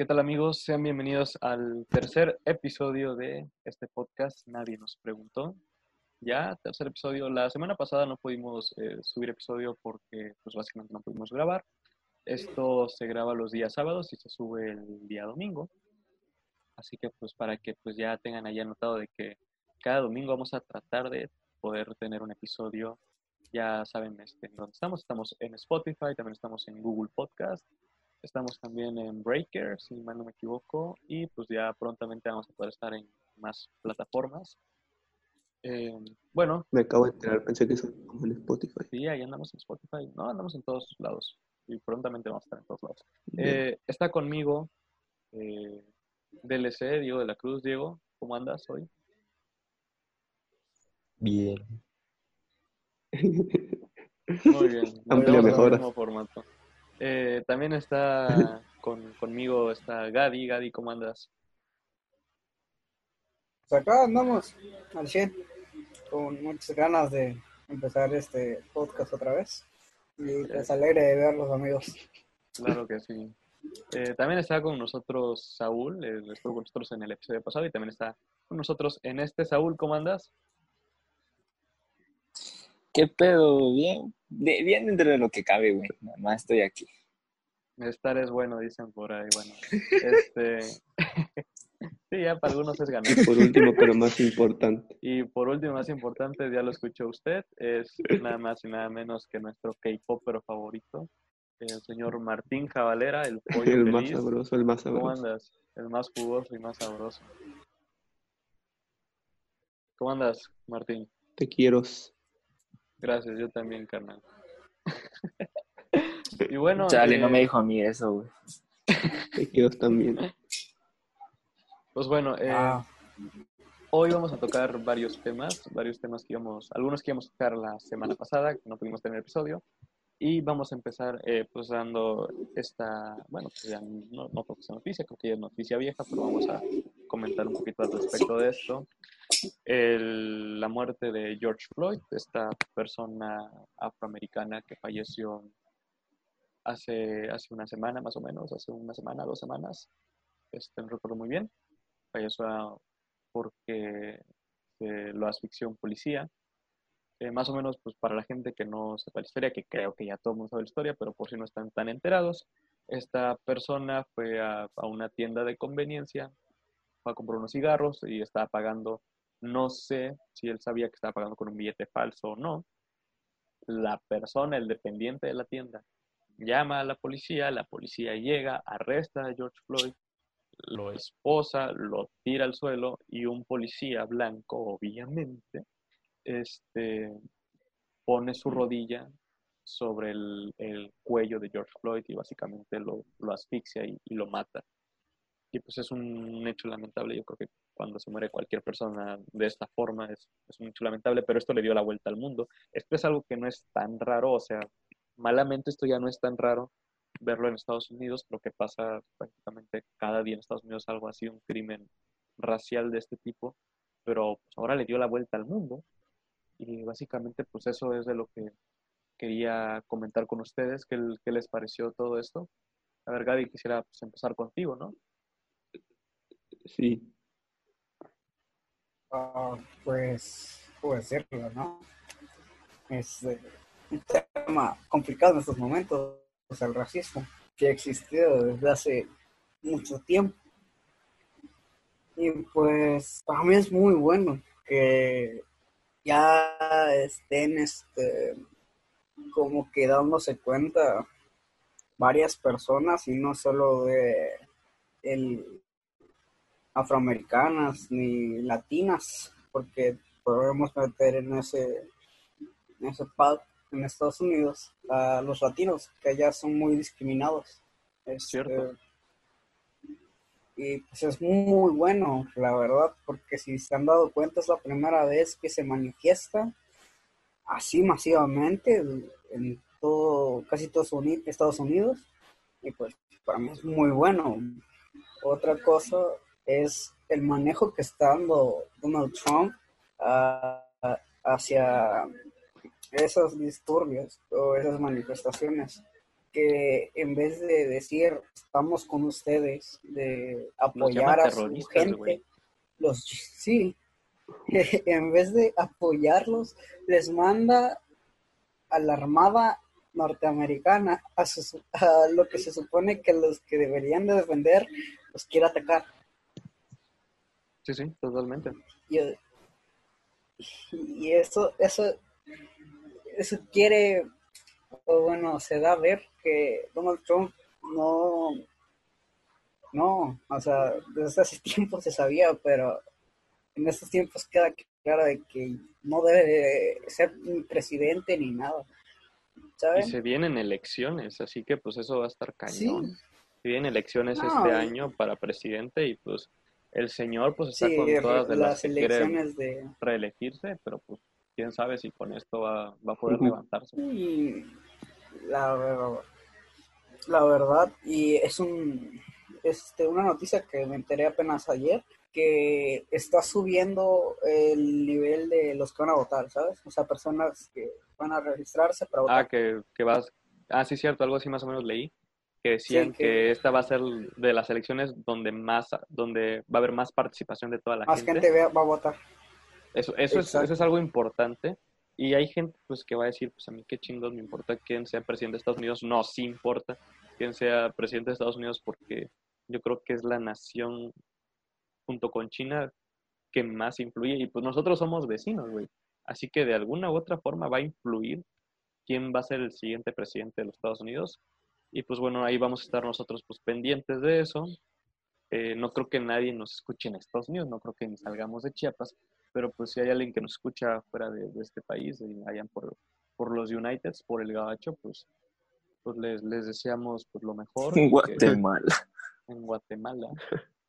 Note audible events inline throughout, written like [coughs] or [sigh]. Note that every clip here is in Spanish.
¿Qué tal amigos? Sean bienvenidos al tercer episodio de este podcast. Nadie nos preguntó. Ya, tercer episodio. La semana pasada no pudimos eh, subir episodio porque pues básicamente no pudimos grabar. Esto se graba los días sábados y se sube el día domingo. Así que pues para que pues ya tengan ahí anotado de que cada domingo vamos a tratar de poder tener un episodio. Ya saben este, dónde estamos. Estamos en Spotify, también estamos en Google Podcast Estamos también en Breaker, si mal no me equivoco, y pues ya prontamente vamos a poder estar en más plataformas. Eh, bueno. Me acabo de enterar, pensé que estábamos en Spotify. Sí, ahí andamos en Spotify. No, andamos en todos lados. Y prontamente vamos a estar en todos lados. Eh, está conmigo eh, DLC, Diego de la Cruz. Diego, ¿cómo andas hoy? Bien. Muy bien. [laughs] Amplia mejora. Formato. Eh, también está [laughs] con, conmigo está Gadi. Gadi, ¿cómo andas? Pues acá andamos al 100, con muchas ganas de empezar este podcast otra vez. Y pues alegre de verlos, amigos. Claro que sí. [laughs] Eh, también está con nosotros Saúl, eh, estuvo con nosotros en el episodio pasado y también está con nosotros en este. Saúl, ¿cómo andas? ¿Qué pedo? Bien, bien dentro de lo que cabe, güey. Nada más estoy aquí. Estar es bueno, dicen por ahí. Bueno, este. [laughs] sí, ya para algunos es ganar. Y por último, pero más importante. Y por último, más importante, ya lo escuchó usted, es nada más y nada menos que nuestro K-Popero favorito, el señor Martín Javalera, el pollo El más sabroso, el más sabroso. ¿Cómo andas? El más jugoso y más sabroso. ¿Cómo andas, Martín? Te quiero. Gracias, yo también, carnal. [laughs] y bueno. Chale, no me eh, dijo a mí eso, güey. [laughs] Te quiero también. Pues bueno, eh, ah. hoy vamos a tocar varios temas, varios temas que íbamos, algunos que íbamos a tocar la semana pasada, que no pudimos tener episodio, y vamos a empezar eh, pues dando esta, bueno, pues ya no, no creo que sea noticia, creo que ya es noticia vieja, pero vamos a comentar un poquito al respecto de esto el, la muerte de George Floyd, esta persona afroamericana que falleció hace, hace una semana más o menos, hace una semana, dos semanas, este, no recuerdo muy bien, falleció porque lo asfixió un policía. Eh, más o menos, pues para la gente que no sepa la historia, que creo que ya todo el mundo sabe la historia, pero por si no están tan enterados, esta persona fue a, a una tienda de conveniencia, fue a comprar unos cigarros y estaba pagando no sé si él sabía que estaba pagando con un billete falso o no. La persona, el dependiente de la tienda, llama a la policía, la policía llega, arresta a George Floyd, lo esposa, lo tira al suelo y un policía blanco, obviamente, este, pone su rodilla sobre el, cuello de George Floyd y básicamente lo, asfixia y, lo mata. Y pues es un hecho lamentable, yo creo que cuando se muere cualquier persona de esta forma es, es un hecho lamentable, pero esto le dio la vuelta al mundo. Esto es algo que no es tan raro, o sea, malamente esto ya no es tan raro verlo en Estados Unidos, lo que pasa prácticamente cada día en Estados Unidos algo así, un crimen racial de este tipo, pero pues, ahora le dio la vuelta al mundo y básicamente pues eso es de lo que quería comentar con ustedes, qué, les pareció todo esto. A ver, Gaby, quisiera pues, empezar contigo, ¿no? Sí. Ah, pues, puedo decirlo, ¿no? Es eh, un tema complicado en estos momentos, pues, el racismo, que ha existido desde hace mucho tiempo. Y pues, para mí es muy bueno que ya estén, este, como que dándose cuenta varias personas y no solo de el afroamericanas ni latinas, porque podemos meter en ese, en ese pad en Estados Unidos a los latinos, que allá son muy discriminados. Es cierto. y pues es muy bueno, la verdad, porque si se han dado cuenta es la primera vez que se manifiesta así masivamente en todo, casi todo Estados Unidos. Y pues para mí es muy bueno. Otra cosa es el manejo que está dando Donald Trump ah, hacia esos disturbios o esas manifestaciones. que en vez de decir estamos con ustedes, de apoyar a su gente, los sí, [laughs] en vez de apoyarlos, les manda a la Armada norteamericana a, su- a lo que se supone que los que deberían de defender los quiere atacar. Sí, sí, totalmente. Y, y eso, eso, eso quiere, o bueno, se da a ver que Donald Trump no, no, o sea, desde hace [laughs] tiempo se sabía, pero en estos tiempos queda claro de que no debe de ser ni presidente ni nada, Y ¿sabes? se vienen elecciones, así que pues eso va a estar Sí, cañón. Se vienen elecciones No, este y- año para presidente y pues el señor pues está sí, con todas de las las que quiere elecciones de... reelegirse, pero pues quién sabe si con esto va, va a poder levantarse. Y la, la verdad, y es un este, una noticia que me enteré apenas ayer, que está subiendo el nivel de los que van a votar, ¿sabes? O sea, personas que van a registrarse para votar. Ah, que, que vas... Ah, sí, cierto, algo así más o menos leí, que decían Sí, que... que- esta va a ser de las elecciones donde más, donde va a haber más participación de toda la Más gente. gente vea- va a votar. Eso, eso, es, eso es algo importante. Y hay gente pues que va a decir, pues a mí qué chingos me importa quién sea presidente de Estados Unidos. No, sí importa quién sea presidente de Estados Unidos porque yo creo que es la nación junto con China que más influye. Y pues nosotros somos vecinos, güey. Así que de alguna u otra forma va a influir quién va a ser el siguiente presidente de los Estados Unidos. Y pues bueno, ahí vamos a estar nosotros pues pendientes de eso. Eh, no creo que nadie nos escuche en Estados Unidos, no creo que ni salgamos de Chiapas, pero pues si hay alguien que nos escucha fuera de, de este país, y hayan por, por los Uniteds, por el Gabacho, pues, pues les, les deseamos pues, lo mejor. En y que- Guatemala. en Guatemala.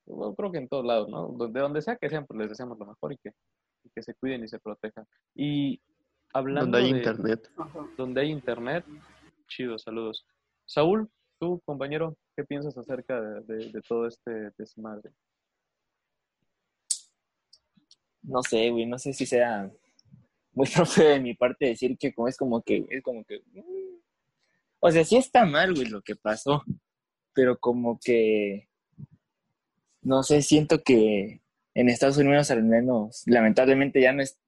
Bueno, creo que en todos lados, ¿no? De donde sea que sean, pues les deseamos lo mejor y que, y que se cuiden y se protejan. Y hablando Donde hay de internet. Donde hay internet, chido, saludos. Saúl, tú, compañero, ¿qué piensas acerca de, de- de todo este desmadre? No sé, güey, no sé si sea muy [laughs] propio de mi parte decir que como es como que, es como que, mm, o sea, sí está mal, güey, lo que pasó, pero como que, no sé, siento que en Estados Unidos al menos, lamentablemente ya no es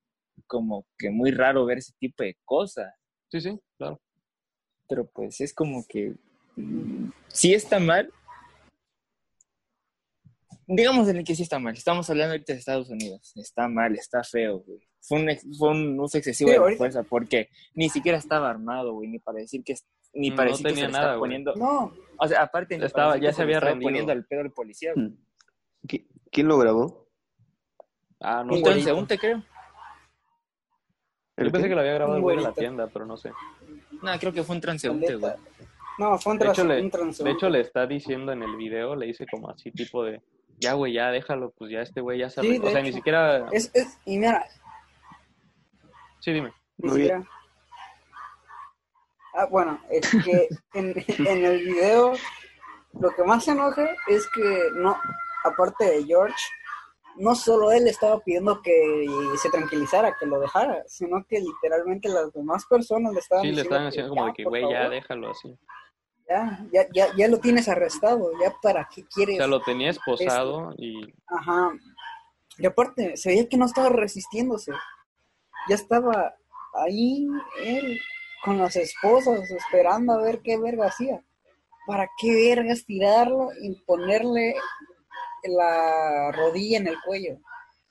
como que muy raro ver ese tipo de cosas, Sí, sí, claro. Pero pues es como que, mm, sí está mal, digamos en el que sí está mal. Estamos hablando ahorita de Estados Unidos. Está mal, está feo, güey. Fue un, ex- fue un uso excesivo Sí, de la fuerza porque ni siquiera estaba armado, güey, ni para decir que ni No para decir que tenía se le nada, estaba poniendo, No, o sea, aparte ni Estaba- ya se había estaba rendido. poniendo al pedo al policía. güey. Mm. ¿Qui- ¿Quién lo grabó? Ah, no. Entonces, aún te creo. ¿El Yo pensé que lo había grabado el de la tienda, pero no sé. No, creo que fue un transeúnte, güey. No, fue un, De hecho, trans- le, un de transeúnte. hecho, le está diciendo en el video, le dice como así, tipo de, ya, güey, ya déjalo, pues ya este güey ya se... Sí, arre- de o sea, ni siquiera... Es, es, y mira, Sí, dime. ni Muy bien. siquiera- Ah, bueno, es que [laughs] en, en el video lo que más se enoja es que no, aparte de George, no solo él estaba pidiendo que se tranquilizara, que lo dejara, sino que literalmente las demás personas le estaban Sí, le diciendo estaban haciendo como de que, güey, ya déjalo así. ya, ya, ya, ya lo tienes arrestado, ya para qué O quieres. sea, lo tenía esposado y... Ajá. Y aparte, se veía que no estaba resistiéndose. Ya estaba ahí él con las esposas esperando a ver qué verga hacía. ¿Para qué vergas tirarlo y ponerle la rodilla en el cuello?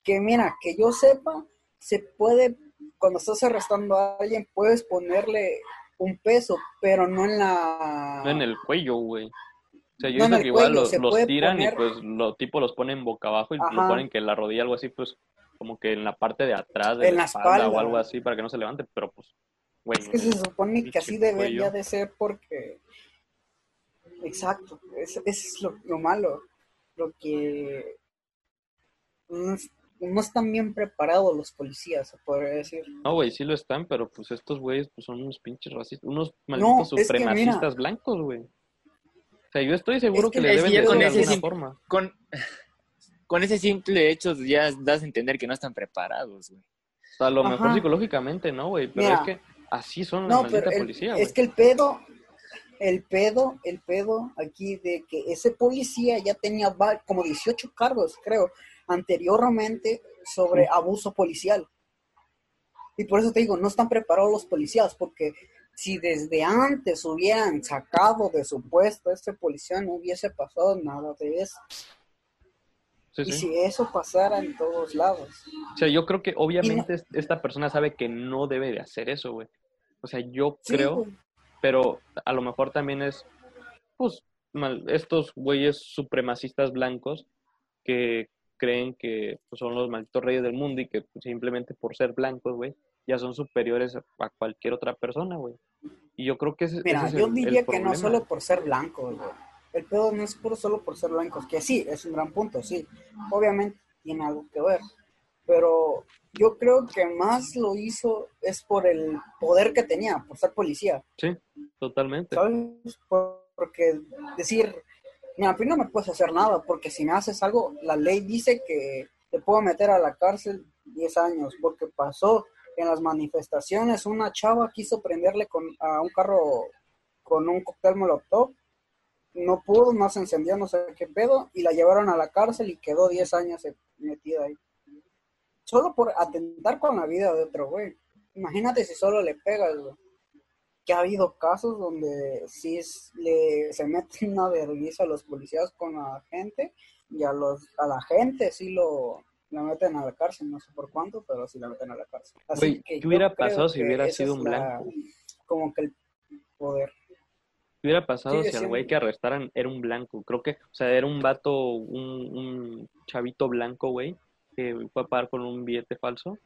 Que mira, que yo sepa, se puede, cuando estás arrestando a alguien, puedes ponerle un peso, pero no en la... No en el cuello, güey. O sea, yo No en el que igual cuello, los, los tiran poner- y pues los tipos los ponen boca abajo y lo ponen que la rodilla algo así, pues como que en la parte de atrás de En la espalda, o algo así para que no se levante, pero pues, güey. Es que se supone que así debería de ser porque... Exacto, eso, eso es lo, lo malo, lo que no, es- no están bien preparados los policías, se podría decir. No, güey, sí lo están, pero pues estos güeyes pues son unos pinches racistas, unos malditos es que supremacistas blancos, güey. O sea, yo estoy seguro Es que, que- les es deben decir con de ese alguna forma. Con, [laughs] con ese simple hecho ya das a entender que no están preparados, güey. O sea, a lo mejor psicológicamente no, güey, pero Mira. es que así son No, maldita pero el- policía, es que el pedo, el pedo, el pedo aquí de que ese policía ya tenía como 18 cargos, creo, anteriormente sobre abuso policial. Y por eso te digo, no están preparados los policías, porque si desde antes hubieran sacado de su puesto a este policía, no hubiese pasado nada de eso. Sí, Y sí. si eso pasara en todos lados. O sea, yo creo que obviamente es- esta persona sabe que no debe de hacer eso, güey. O sea, yo Sí, creo, güey. Pero a lo mejor también es, pues, mal- estos güeyes supremacistas blancos que creen que pues, son los malditos reyes del mundo y que pues, simplemente por ser blancos, güey, ya son superiores a cualquier otra persona, güey. Y yo creo que ese, Mira, ese es yo el- el diría que no solo por ser blancos, güey. El pedo no es puro solo por ser blancos, que sí, es un gran punto, sí. Obviamente tiene algo que ver. Pero yo creo que más lo hizo es por el poder que tenía, por ser policía. Sí, totalmente. ¿Sabes? Por- Porque decir, mira, a mí no me puedes hacer nada, porque si me haces algo, la ley dice que te puedo meter a la cárcel 10 años, porque pasó en las manifestaciones, una chava quiso prenderle con, a un carro con un cóctel molotov, no pudo, no se encendió, no sé qué pedo, y la llevaron a la cárcel y quedó 10 años metida ahí. Solo por atentar con la vida de otro güey. Imagínate si solo le pegas, güey que ha habido casos donde sí es- le, se meten [laughs] una vergüenza a los policías con la gente y a los a la gente sí lo la meten a la cárcel, no sé por cuánto, pero sí la meten a la cárcel. Así Güey, que ¿qué hubiera pasado si hubiera sido un la- blanco? Como que el poder. ¿Qué hubiera pasado si al güey que arrestaran era un blanco? Creo que, o sea, era un vato, un, un chavito blanco, güey, que fue a pagar con un billete falso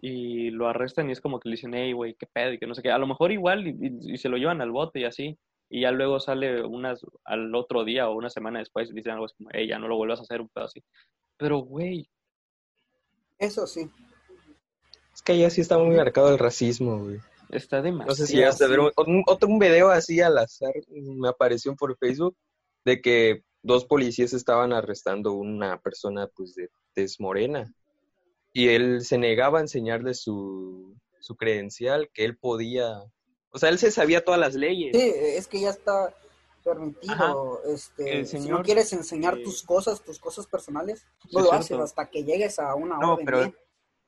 y lo arrestan y es como que le dicen, hey, güey, qué pedo y que no sé qué. A lo mejor igual y, y- y se lo llevan al bote y así. Y ya luego sale unas al otro día o una semana después y dicen algo así como, hey, ya no lo vuelvas a hacer un pedo así. Pero, güey, Eso sí. Es que allá sí está muy marcado el racismo, güey. está demasiado. No sé si llegaste a ver un, un- otro un video así al azar, me apareció por Facebook, de que dos policías estaban arrestando una persona pues de tez morena. Y él se negaba a enseñarle su, su credencial, que él podía... O sea, él se sabía todas las leyes. Sí, es que ya está permitido. Este, si no quieres enseñar eh, tus cosas, tus cosas personales, no lo haces hasta que llegues a una No, orden pero bien.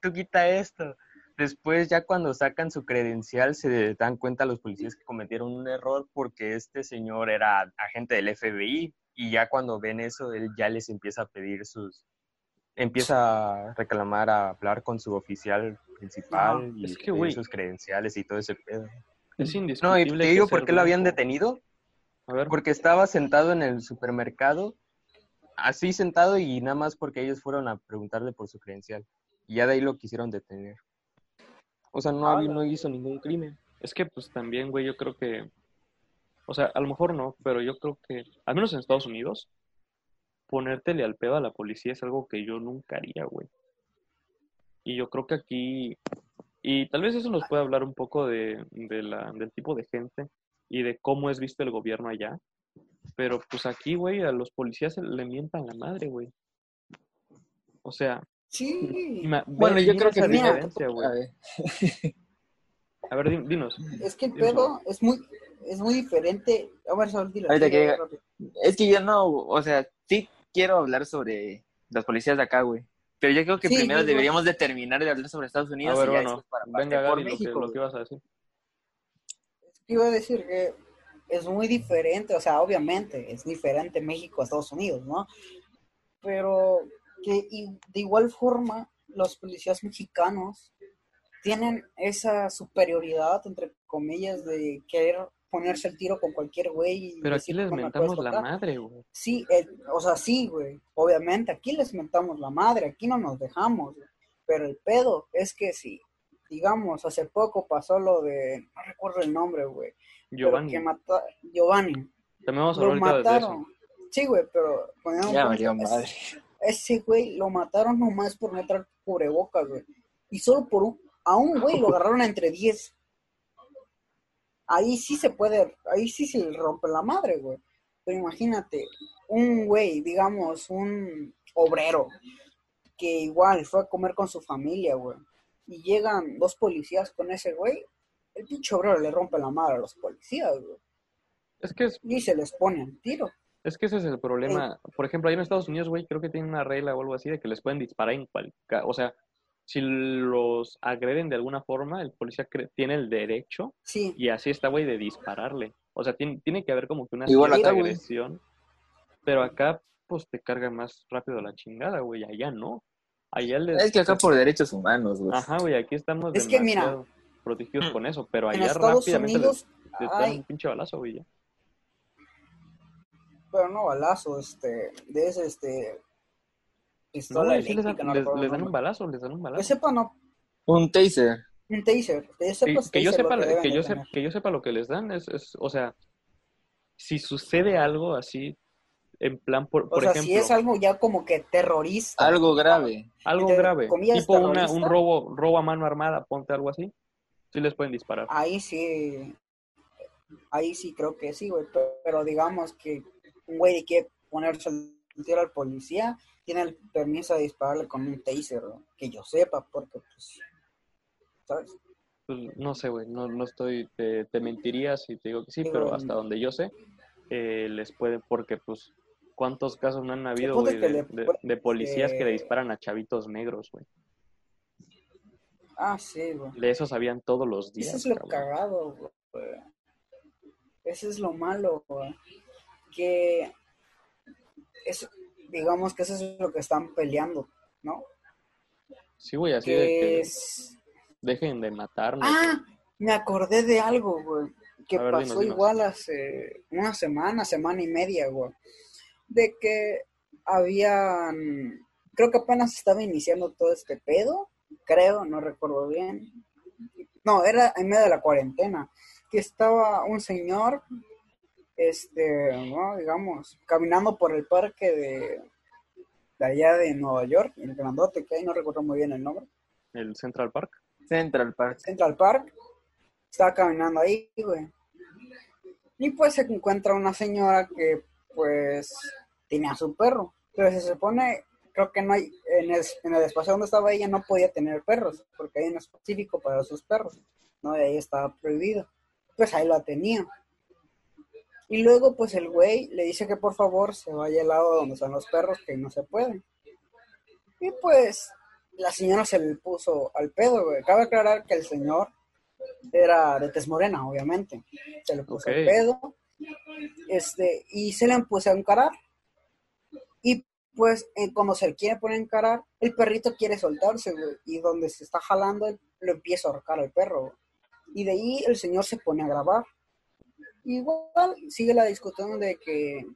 tú quita esto. Después, ya cuando sacan su credencial, se dan cuenta los policías que cometieron un error porque este señor era agente del FBI y ya cuando ven eso, él ya les empieza a pedir sus... Empieza a reclamar, a hablar con su oficial principal y es que, sus credenciales y todo ese pedo. Es No, indiscutible. y te digo por qué lo habían detenido. A ver, Porque estaba sentado en el supermercado, así sentado y nada más porque ellos fueron a preguntarle por su credencial. Y ya de ahí lo quisieron detener. O sea, no, Ah, no hizo ningún crimen. Es que pues también, güey, yo creo que, o sea, a lo mejor no, pero yo creo que, al menos en Estados Unidos, ponértele al pedo a la policía es algo que yo nunca haría, güey. Y yo creo que aquí, y tal vez eso nos puede hablar un poco de, de la, del tipo de gente y de cómo es visto el gobierno allá. Pero pues aquí, güey, a los policías se le mientan la madre, güey. O sea, Sí, Bueno, yo creo que diferencia, güey. A ver. Dinos. es que el pedo es muy, es muy diferente. A ver, Saúl, dilo, Ahorita que-. Es que yo no, o sea, sí quiero hablar sobre las policías de acá, güey. Pero yo creo que Sí, primero deberíamos de terminar de hablar sobre Estados Unidos A ver, y bueno, para venga, Gaby, lo que, México. lo que ibas a decir. Iba a decir que es muy diferente, o sea, obviamente es diferente México a Estados Unidos, ¿no? Pero que y- de igual forma los policías mexicanos tienen esa superioridad, entre comillas, de querer ponerse el tiro con cualquier güey. y Pero aquí les "No me mentamos puedes la tocar". madre, güey. Sí, eh, o sea, sí, güey. Obviamente, aquí les mentamos la madre, aquí no nos dejamos. güey. Pero el pedo es que si, digamos, hace poco pasó lo de, no recuerdo el nombre, güey. pero Giovanni. que mata Giovanni. También vamos a Lo de mataron. eso. Sí, güey, pero Ya es- madre. ese güey lo mataron nomás por no traer cubrebocas, güey. Y solo por un, a un güey lo [laughs] agarraron entre 10. Ahí sí se puede, ahí sí se le rompe la madre, güey. Pero imagínate, un güey, digamos, un obrero, que igual fue a comer con su familia, güey. Y llegan dos policías con ese güey, el pinche obrero le rompe la madre a los policías, güey. Es que es, y se les pone al tiro. es que ese es el problema. Por ejemplo, ahí en Estados Unidos, güey, creo que tienen una regla o algo así de que les pueden disparar en cualquier... O sea, si los agreden de alguna forma, el policía tiene el derecho, Sí, y así está, güey, de dispararle. O sea, tiene, tiene que haber como que una Igual cierta acá, agresión. Pero acá, pues, te carga más rápido la chingada, güey. Allá no. Allá les... Es que acá por derechos humanos, güey. Ajá, güey, aquí estamos Es que, mira, demasiado protegidos con eso, pero en allá Estados rápidamente Unidos les dan un pinche balazo, güey. ya. pero no balazo, este, de ese, este, pistola güey, sí les dan, eléctrica, no les- dan un balazo, les dan un Que balazo. sepa, no, Un taser. un taser, que yo Que, sepa, que yo lo sepa, que de yo sepa, tener. que yo sepa lo que les dan es, es, o sea, si sucede algo así, en plan, por, O por sea, ejemplo, si es algo ya como que terrorista. Algo grave. algo entre grave, tipo una, un robo, robo a mano armada, ponte algo así, sí les pueden disparar. Ahí sí, ahí sí creo que sí, güey, pero, pero digamos que un güey quiere ponerse el tiro al policía, tiene el permiso de dispararle con un taser, güey, que yo sepa, porque pues, ¿sabes? Pues, no sé, güey, no, no estoy, te, te mentiría si te digo que sí, Sí, pero hasta donde yo sé, eh, les pueden, porque pues, ¿cuántos casos no han habido, güey, de, le de- puede- de policías que le disparan a chavitos negros, güey? Ah, sí, güey. De eso sabían todos los días, Eso es lo cabrón. cagado, güey. Eso es lo malo, güey. Que eso, digamos que eso es lo que están peleando, ¿no? Sí, güey, así de Que que es... dejen de matarnos. Ah, me acordé de algo, güey. Que ver, pasó dinos, dinos. igual hace una semana, semana y media, güey. De que habían... Creo que apenas estaba iniciando todo este pedo. Creo, no recuerdo bien. No, era en medio de la cuarentena. Que estaba un señor, este, ¿no? digamos, caminando por el parque de, de allá de Nueva York, el grandote que hay, no recuerdo muy bien el nombre. El Central Park. Central Park. Central Park. Estaba caminando ahí, güey. Y pues se encuentra una señora que, pues, tenía su perro. Pero se supone, creo que no hay, en el, en el espacio donde estaba ella no podía tener perros, porque hay un específico para sus perros. ¿no? Y ahí estaba prohibido. Pues ahí la tenía. Y luego, pues el güey le dice que por favor se vaya al lado donde están los perros, que no se puede. Y pues la señora se le puso al pedo, güey. Cabe aclarar que el señor era de tez morena, obviamente. Se le puso al pedo. Este, y se le empezó a encarar. Y pues eh, cuando se le quiere poner a encarar, el perrito quiere soltarse, güey. Y donde se está jalando, lo empieza a ahorcar al perro. güey. Y de ahí el señor se pone a grabar. Igual sigue la discusión de que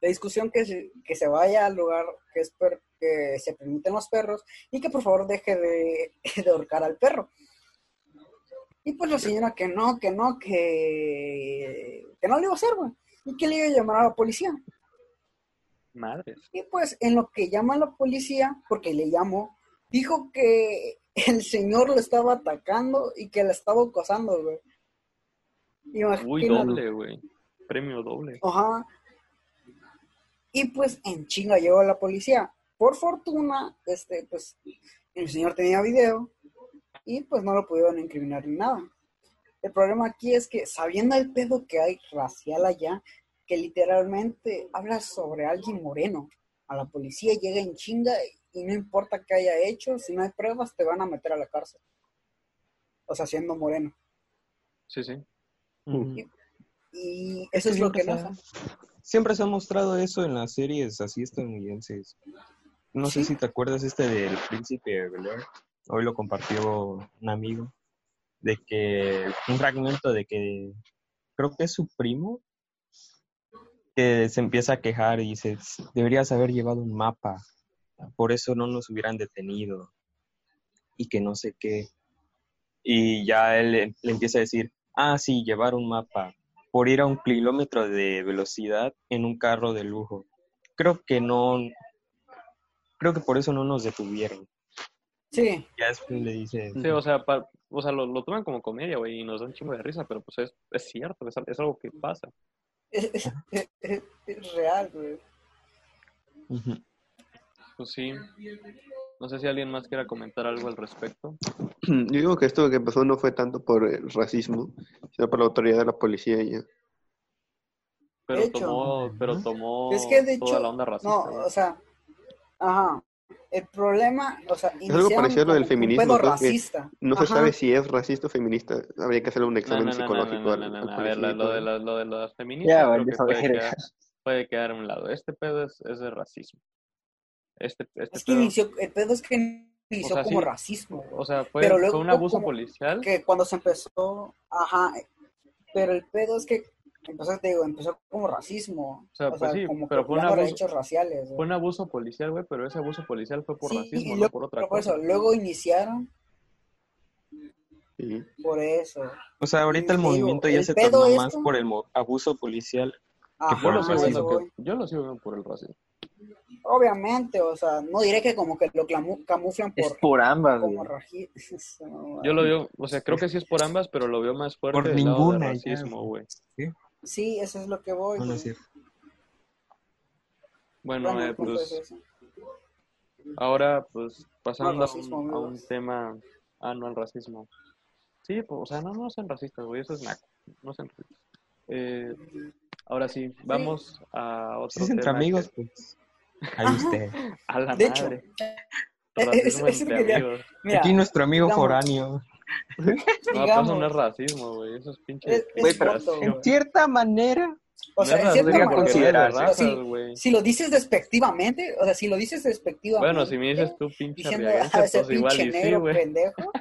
la discusión que se, que se vaya al lugar que, es per- que se permiten los perros y que por favor deje de, [laughs] de ahorcar al perro. Y pues la señora que no, que no, que, que no le iba a hacer, güey. Y que le iba a llamar a la policía. Madres. Y pues en lo que llama a la policía, porque le llamó, dijo que [laughs] el señor lo estaba atacando y que la estaba acosando, güey. Uy, Imagínate. doble, güey. Premio doble. Ajá. Y pues en chinga llegó la policía. Por fortuna, este, pues, el señor tenía video y pues no lo pudieron incriminar ni nada. El problema aquí es que sabiendo el pedo que hay racial allá, que literalmente habla sobre alguien moreno, a la policía llega en chinga y no importa qué haya hecho, si no hay pruebas te van a meter a la cárcel. O sea, siendo moreno. Sí, sí. Y eso es lo que siempre, pasa. se ha, siempre se ha mostrado eso en las series así estadounidenses. No sé si te acuerdas este del príncipe de Bel Air. Hoy lo compartió un amigo. De que un fragmento de que creo que es su primo que se empieza a quejar y dice, deberías haber llevado un mapa. Por eso no nos hubieran detenido. Y que no sé qué. Y ya él le empieza a decir, ah, sí, llevar un mapa por ir a un kilómetro de velocidad en un carro de lujo. Creo que no, creo que por eso no nos detuvieron. Sí, Ya después le dice, Sí, o sea, pa- o sea lo, lo toman como comedia, güey, y nos da un chingo de risa, pero pues es, es cierto, es, al- es algo que pasa. es, es- real, güey. Pues sí. No sé si alguien más quiera comentar algo al respecto. [clears throat] Yo digo que esto que pasó no fue tanto por el racismo, sino por la autoridad de la policía y ya. Pero tomó, pero tomó Es que de toda hecho, la onda racista. no, o sea, ajá. El problema, o sea, algo iniciaron parecido a lo del feminismo, racista. No se Ajá. sabe si es racista o feminista. Habría que hacerle un examen no, no, no, psicológico no, al, al. A ver, lo de, la- lo de las feministas Ya, creo valió que puede verga. quedar, puede quedar a un lado. Este pedo es, es de racismo. Este, este Es que pedo- inició, el pedo es que inició O sea, como sí. racismo. o sea, fue, pero fue luego un abuso como policial. que cuando se empezó, ajá, pero el pedo es que empezó, te digo, empezó como racismo. O sea, pues sí, como pero que fue un abuso- hechos raciales. güey. Fue un abuso policial, güey, pero ese abuso policial fue por Sí, racismo, y no luego- por otra pero por cosa. eso, luego iniciaron Sí. por eso. O sea, ahorita el Digo, movimiento ya el se tornó es más como- por el abuso policial. Ajá, Yo lo, por sigo a racismo. que, yo lo sigo viendo por el racismo. Obviamente, o sea, no diré que como que lo clamu- camuflan Es por por ambas, güey. como [laughs] Yo lo veo, o sea, creo que sí es por ambas, pero lo veo más fuerte Por del lado ninguna, del ya, racismo, güey. Sí, eso es lo que voy. No. Bueno, Bueno, eh, pues es ahora, pues pasando No, a, racismo, un, a un tema, ah, no al racismo. Sí, pues, o sea, no, no sean racistas, güey, eso es naco, no sean racistas. Eh, ahora sí, vamos a otro Si es entre tema amigos, que- pues. Ahí usted. a la De hecho, madre. eh, Racismo eso entre quería- amigos. Mira, Aquí nuestro amigo digamos- foráneo. [laughs] No, pero eso digamos, no es racismo, güey, eso es pinche Es- es foto, güey. güey. cierta manera. o No sea, es en cierta manera, no es razas, Sí. güey. si lo dices despectivamente, o sea, si lo dices despectivamente, Bueno, si me dices tú pinche diciendo a ese pues igual pinche y sí, negro güey. pendejo,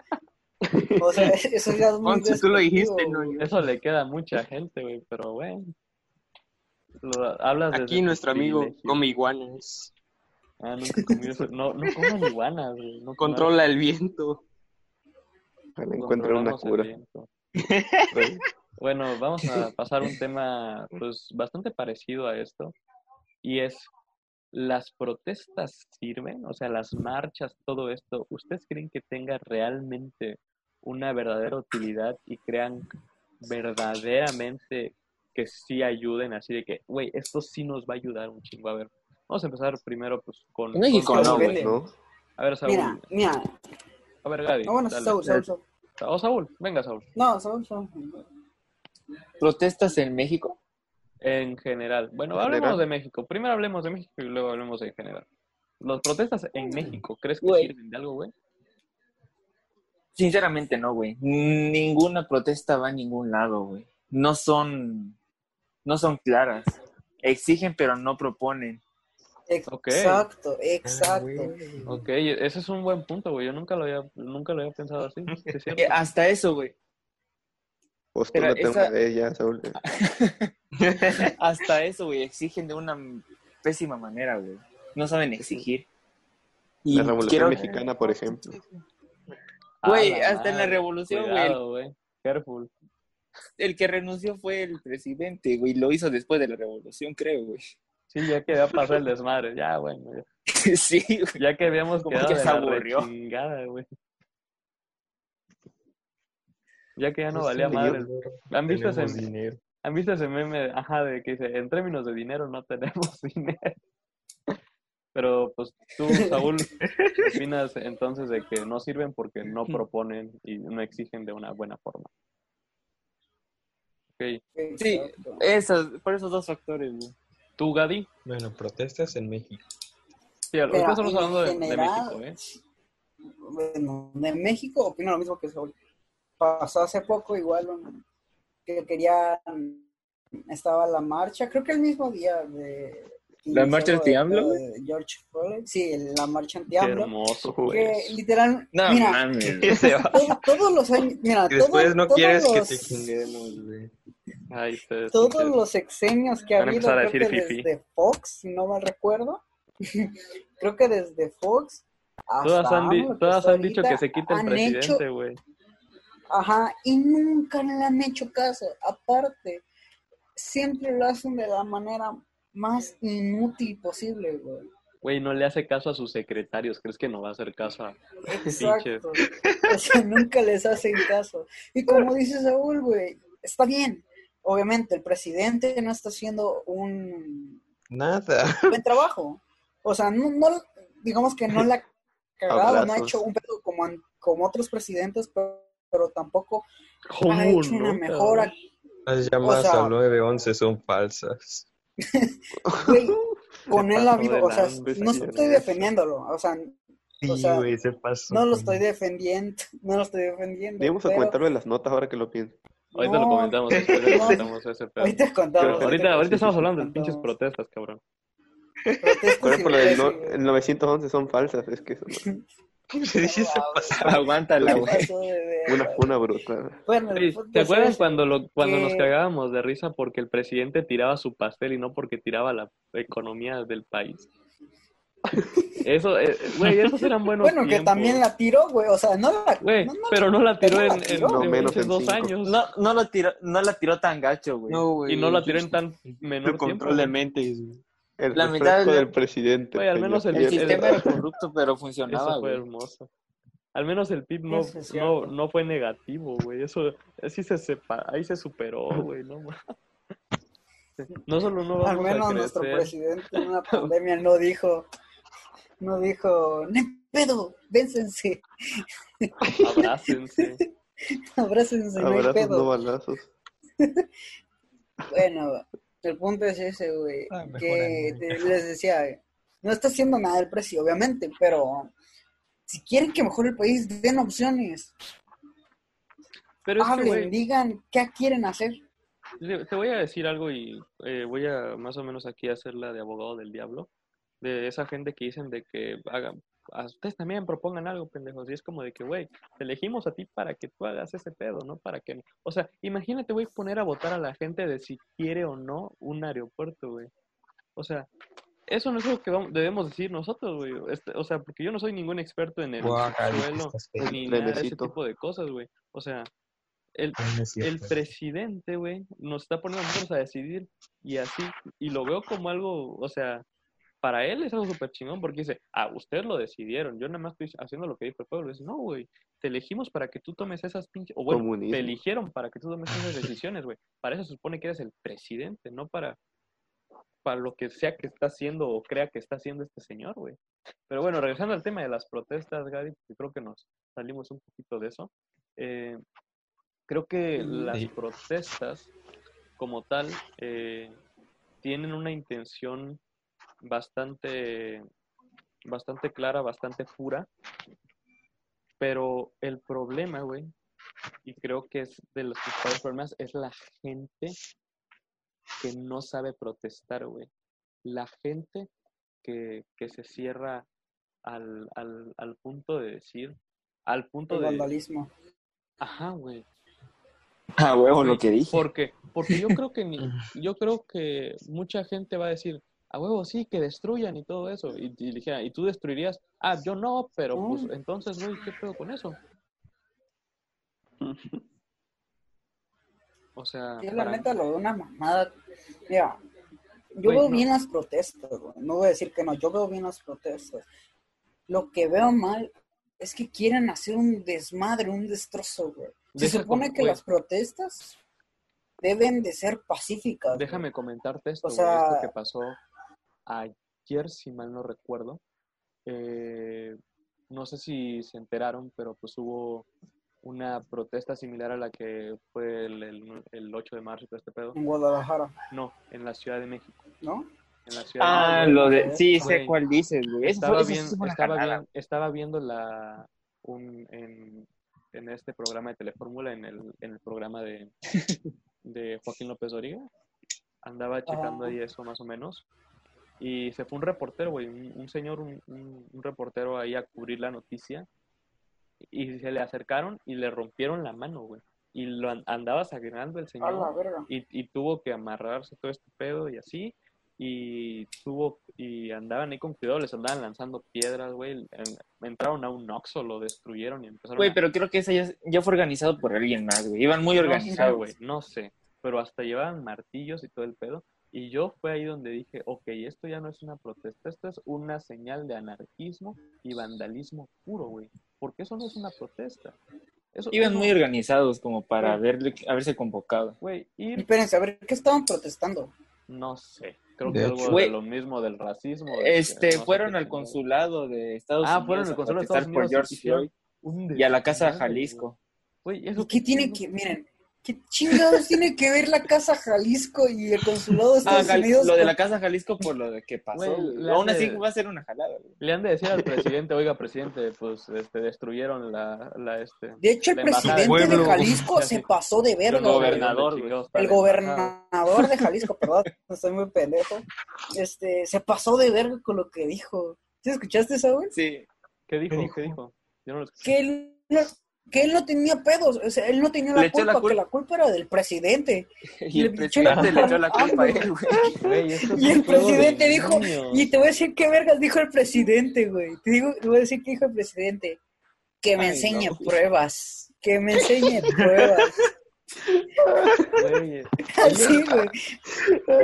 o sea, [laughs] eso ya es muy Ponce, tú lo dijiste, ¿no? güey. Eso le queda a mucha gente, güey, pero bueno. Lo- hablas desde Aquí nuestro amigo privilegio. come iguanas. Ah, nunca comí eso. No, no coman iguanas, güey. No Controla el viento. Ojalá encuentren una controlamos el cura. viento. Bueno, vamos a pasar a un tema pues bastante parecido a esto y es ¿las protestas sirven? O sea, las marchas, todo esto, ¿ustedes creen que tenga realmente una verdadera utilidad y crean verdaderamente que sí ayuden así de que, güey, esto sí nos va a ayudar un chingo? A ver, vamos a empezar primero pues con... En México con no, güey. ¿No? A ver, Saúl. Mira, mira, A ver, Gaby. no, bueno, dale. Saúl, Saúl, Saúl. O Saúl, venga, Saúl. No, Saúl, Saúl. ¿Protestas en México? En general. Bueno, En hablemos general. de México. Primero hablemos de México y luego hablemos en general. Las protestas en México, ¿crees que Güey. sirven de algo, güey? Sinceramente no, güey. Ninguna protesta va a ningún lado, güey. No son, no son claras. Exigen pero no proponen. Exacto, exacto. Ok, ese es un buen punto, güey. Yo nunca lo había, nunca lo había pensado así. Es [laughs] hasta eso, güey. Postúlate esa- una vez ya, Saúl. [laughs] Hasta eso, güey. Exigen de una pésima manera, güey. No saben exigir. Y La Revolución quiero- Mexicana, por ejemplo. Güey, hasta en la revolución, güey. Careful. El que renunció fue el presidente, güey. Lo hizo después de la revolución, creo, güey. Sí, ya que ya pasó el desmadre. Ya, bueno. Ya, [laughs] sí, güey. ya que habíamos Como quedado que de se la aburrió. rechingada, güey. Ya que ya no Pues valía sí, madre. ¿Han visto, ese, dinero. ¿Han visto ese meme? Ajá, de que dice, en términos de dinero no tenemos [laughs] dinero. Pero pues tú, Saúl, opinas entonces de que no sirven porque no [laughs] proponen y no exigen de una buena forma. Ok. Sí. Exacto. Esos, por esos dos factores, güey. ¿Tú, Gadi? Bueno, protestas en México. Sí, ahorita estamos hablando de, México, ¿eh? Bueno, de México opino lo mismo que Saúl. Pasó hace poco igual un- que querían, estaba la marcha, creo que el mismo día de... ¿La marcha anti-AMLO, de George Floyd, sí, la marcha anti-AMLO, hermoso, que güey. literal, No mira, mames. [laughs] todo- todos los años, mira, Y después todo- no todos quieres que los- te chinguemos, güey. Ay, ustedes, todos ustedes. los sexenios que ha Van a habido, empezar a creo que desde Fox, si no mal recuerdo, [laughs] creo que desde Fox Todas hasta han, di- AMLO, que todas está han dicho que ahorita, se quite el han presidente, güey. Ajá, y nunca le han hecho caso. Aparte, siempre lo hacen de la manera más inútil posible, güey. Güey, no le hace caso a sus secretarios. ¿Crees que no va a hacer caso a Exacto. O sea, [laughs] nunca les hacen caso. Y como dice Saúl, güey, está bien. Obviamente, el presidente no está haciendo un Nada. buen trabajo. O sea, no, no- digamos que no la ha [laughs] cagado, no ha hecho un pedo como, como otros presidentes, pero, pero tampoco ha ¿Cómo hecho una mejora? Las llamadas sea- al 911 son falsas. [laughs] Güey, [laughs] con él ha habido, o sea, no estoy defendiéndolo, o sea, Sí, O sea, güey, se pasó. no lo estoy defendiendo, [laughs] no lo estoy defendiendo. Debemos pero comentarlo en las notas ahora que lo pienso. Ahorita lo No, comentamos, después le comentamos ese pedo. Ahorita contamos. Ahorita, ahorita estamos hablando de pinches protestas, cabrón. Protestas Por ejemplo, el, no- el 911 son falsas, es que eso [laughs] no- se pasó. Aguántala, Se güey. una funa brutal. Bueno, punto ¿Te es acuerdas cuando, lo, cuando nos cagábamos de risa porque el presidente tiraba su pastel y no porque tiraba la economía del país? Eso, eh, güey, esos eran buenos Bueno, que también la tiró, güey, o sea, no la... Güey, no, no, pero no la tiró no en, la en, tiró. No, en menos en dos cinco. años. No, no lo tiró, no la tiró tan gacho, güey. güey. y no la tiró en tan menor tiempo. control de mentes, güey. El La mitad del presidente. Al menos el- El Nieto. sistema era [laughs] corrupto, pero funcionaba, Eso fue güey. hermoso. Al menos el PIB no, no, no fue negativo, güey. Eso sí se sepa, ahí se superó, güey. No, [laughs] no solo no Al vamos menos a nuestro presidente en una pandemia no dijo, no dijo, no hay pedo, vénsense, abrácense. [laughs] abrácense, no hay Abrazos, no pedo. balazos. Bueno, el punto es ese, güey, Ah, que te- les decía, no está haciendo nada el precio, obviamente, pero si quieren que mejore el país, den opciones, Pero es que, hablen, digan qué quieren hacer. te voy a decir algo y eh, voy a más o menos aquí hacerla de abogado del diablo. De esa gente que dicen de que hagan, a ustedes también propongan algo, pendejos. Y es como de que, güey, te elegimos a ti para que tú hagas ese pedo, ¿no? Para que, o sea, imagínate, voy a poner a votar a la gente de si quiere o no un aeropuerto, güey. O sea, eso no es lo que vamos- debemos decir nosotros, güey. Este, o sea, porque yo no soy ningún experto en el suelo ni nada de ese tipo de cosas, güey. O sea, el, el presidente, güey, nos está poniendo a nosotros a decidir y así, y lo veo como algo, o sea, para él es algo súper chingón porque dice, ah, ustedes lo decidieron, yo nada más estoy haciendo lo que dijo el pueblo. Dice, no, güey, te elegimos para que tú tomes esas pinches, o bueno, te eligieron para que tú tomes esas decisiones, güey. Para eso se supone que eres el presidente, no para, para lo que sea que está haciendo o crea que está haciendo este señor, güey. Pero bueno, regresando al tema de las protestas, porque creo que nos salimos un poquito de eso. Eh, creo que las Sí. protestas como tal eh, tienen una intención bastante bastante clara, bastante pura, pero el problema, güey, y creo que es de los principales problemas, es la gente que no sabe protestar, güey. La gente que, que se cierra al, al, al punto de decir, al punto El de... vandalismo. Ajá, güey. Ah, huevo, lo que dije. Porque, porque yo [laughs] creo que ni, yo creo que mucha gente va a decir, a huevo, sí, que destruyan y todo eso. Y, y dijera, ¿y tú destruirías? Ah, yo no, pero pues entonces, güey, ¿qué pedo con eso? [laughs] O sea, Yo la para- neta lo veo una mamada. Mira, yo Güey, veo no. bien las protestas, güey. No voy a decir que no, yo veo bien las protestas. Lo que veo mal es que quieren hacer un desmadre, un destrozo, güey. Se Deja supone como- que güey. las protestas deben de ser pacíficas. güey. déjame comentarte esto, O güey, sea- esto que pasó ayer, si mal no recuerdo. Eh, no sé si se enteraron, pero pues hubo una protesta similar a la que fue el, el, el 8 de marzo y todo este pedo. En Guadalajara, No, en la Ciudad de México. ¿no? En la Ciudad Ah, de México. lo de... Sí, sé cuál dices, güey. Estaba, bien, estaba, bien, estaba viendo la un, en, en este programa de Telefórmula, en el, en el programa de, [laughs] de Joaquín López Doriga. Andaba checando Ah. ahí eso más o menos. Y se fue un reportero, güey, un, un señor, un, un- un reportero ahí a cubrir la noticia. Y se le acercaron y le rompieron la mano, güey. Y lo an- andaba sangrando el señor la verga. y, y tuvo que amarrarse todo este pedo y así y tuvo y andaban ahí con cuidado les andaban lanzando piedras güey en- entraron a un Oxxo lo destruyeron y empezaron Güey, a- pero creo que ese ya, ya fue organizado por alguien más, güey. Iban muy no organizados, sé, güey. güey no sé pero hasta llevaban martillos y todo el pedo y yo fue ahí donde dije ok esto ya no es una protesta esto es una señal de anarquismo y vandalismo puro güey porque eso no es una protesta eso, Iban eso- muy organizados como para Güey. haberle, haberse convocado. güey ir Espérense, a ver, ¿qué estaban protestando? no sé creo De que hecho. algo de lo mismo del racismo de que Este, no fueron al consulado de Estados Ah, Unidos fueron al consulado de Estados por Unidos, George Floyd y a la casa de Jalisco. Güey, eso ¿Y qué tiene que, miren, ¿Qué chingados tiene que ver la Casa Jalisco y el consulado de Ah, Estados Jal- Unidos? lo de la Casa Jalisco por lo de que pasó. Güey, Aún así de- va a ser una jalada, güey. Le han de decir al [laughs] presidente, oiga, presidente, pues este, destruyeron la, la este. De hecho, el presidente de. Jalisco se pasó de verga. El gobernador, güey. El gobernador de Jalisco, perdón, [laughs] estoy muy pendejo. Este, se pasó de verga con lo que dijo. ¿Sí escuchaste eso, güey? Sí. ¿Qué dijo? ¿Qué dijo? ¿Qué dijo? Yo no lo escuché. Que no, que él no tenía pedos, o sea, él no tenía la culpa, la culpa. que la culpa era del presidente. [laughs] Y el presidente le echó la culpa a él, güey. [laughs] Y el presidente dijo, y te voy a decir qué vergas dijo el presidente, güey. Te digo, te voy a decir qué dijo el presidente. Que me Ay, enseñe no. pruebas. Que me enseñe pruebas. Güey, [laughs] Así, güey.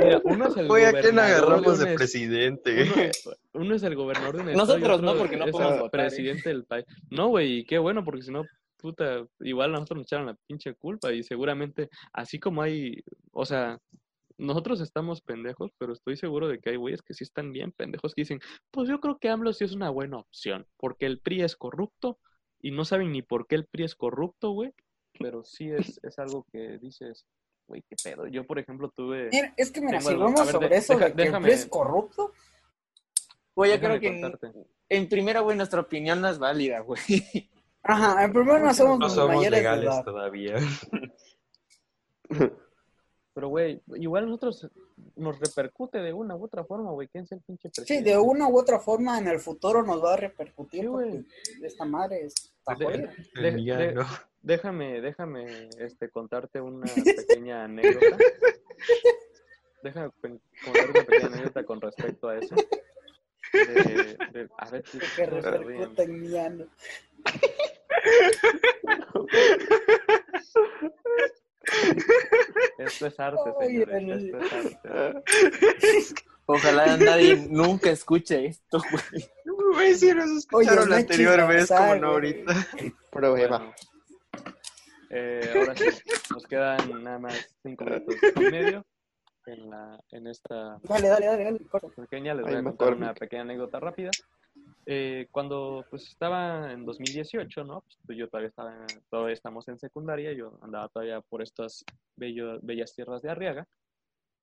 mira, uno es el Güey, ¿a quién agarramos de es- presidente? Uno, uno es el gobernador de un estado Nosotros no, porque no podemos votar, ¿eh? presidente del país. No, güey, y qué bueno, porque si no, puta, igual a nosotros nos echaron la pinche culpa y seguramente, así como hay, o sea, nosotros estamos pendejos, pero estoy seguro de que hay güeyes que sí están bien pendejos que dicen, pues yo creo que AMLO sí es una buena opción, porque el PRI es corrupto y no saben ni por qué el PRI es corrupto, güey, pero sí es, es algo que dices, güey, qué pedo. Yo, por ejemplo, tuve... Mira, es que mira, si algo. vamos A ver, sobre de- eso deja- de que el PRI es corrupto, Güey, yo creo que en, en primera, güey, nuestra opinión no es válida, güey. Ajá, en primer no somos, No somos mayores de legales edad. todavía. [laughs] Pero, güey, igual nosotros nos repercute de una u otra forma, güey. ¿Quién es el pinche Sí, presidente? de una u otra forma en el futuro nos va a repercutir Sí, güey. porque esta madre está De- jodida. de- El villano. Déjame, déjame este, contarte una pequeña anécdota. Déjame pen- contar una pequeña anécdota con respecto a eso. De, de- a ver si Que repercuta en mi ano. Esto es arte, Ay, señores. ay, Esto es arte. Ojalá nadie nunca escuche esto, güey. Güey, si nos escucharon no la anterior vez, como no ahorita. Prueba. Bueno, eh, ahora sí, nos quedan nada más cinco minutos y medio en, la, en esta Dale, dale, dale, dale, corta. pequeña. Les Ay, voy a me contar una pequeña anécdota rápida. Eh, cuando pues estaba en 2018, ¿no? Pues, yo todavía estaba, en- todavía estamos en secundaria, yo andaba todavía por estas bello- bellas tierras de Arriaga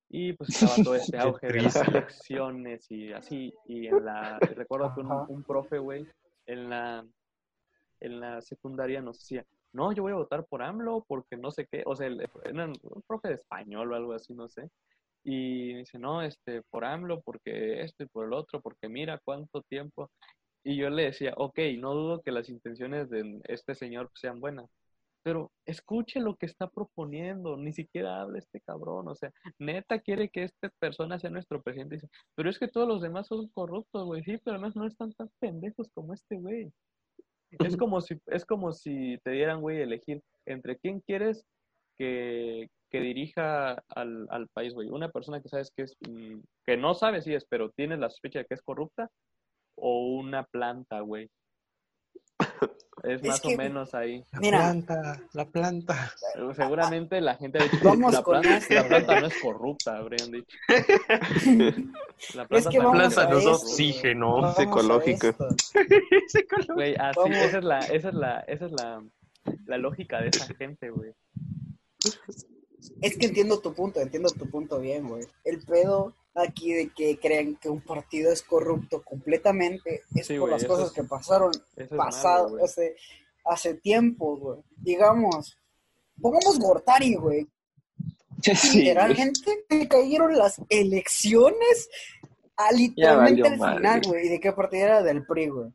y pues estaba todo [laughs] este auge de las elecciones y así y en la recuerdo que un, profe, güey, en la en la secundaria nos decía, no, yo voy a votar por AMLO porque no sé qué, o sea, el- era un profe de español o algo así, no sé. Y dice, no, este, por AMLO, porque esto y por el otro, porque mira cuánto tiempo. Y yo le decía, ok, no dudo que las intenciones de este señor sean buenas, pero escuche lo que está proponiendo, ni siquiera habla este cabrón, o sea, neta quiere que esta persona sea nuestro presidente. Dice, pero es que todos los demás son corruptos, güey, sí, pero además no están tan pendejos como este güey. Es [laughs] como si, es como si te dieran, güey, elegir entre quién quieres que, que dirija al, al país, güey. Una persona que sabes que es, mm, que no sabes si es, pero tienes la sospecha de que es corrupta, o una planta, güey. [laughs] Es Es más que- o menos ahí. La Mira. planta, la planta. Seguramente la gente ha dicho, Vamos la con planta, la planta no es corrupta, habrían dicho. [laughs] La Es que vamos planta da esto. oxígeno. [laughs] Vamos a ecológico. Güey, así, Vamos. esa es la, esa es la, esa es la, la lógica de esa gente, güey. Es que entiendo tu punto, entiendo tu punto bien, güey. El pedo aquí de que crean que un partido es corrupto completamente es Sí, por las cosas es- que pasaron malo, pasado, hace, hace tiempo, güey. Digamos, pongamos Gortari, güey. [laughs] Sí. Literalmente me cayeron las elecciones a literalmente el final, güey. ¿Y de qué partido era? Del PRI, güey.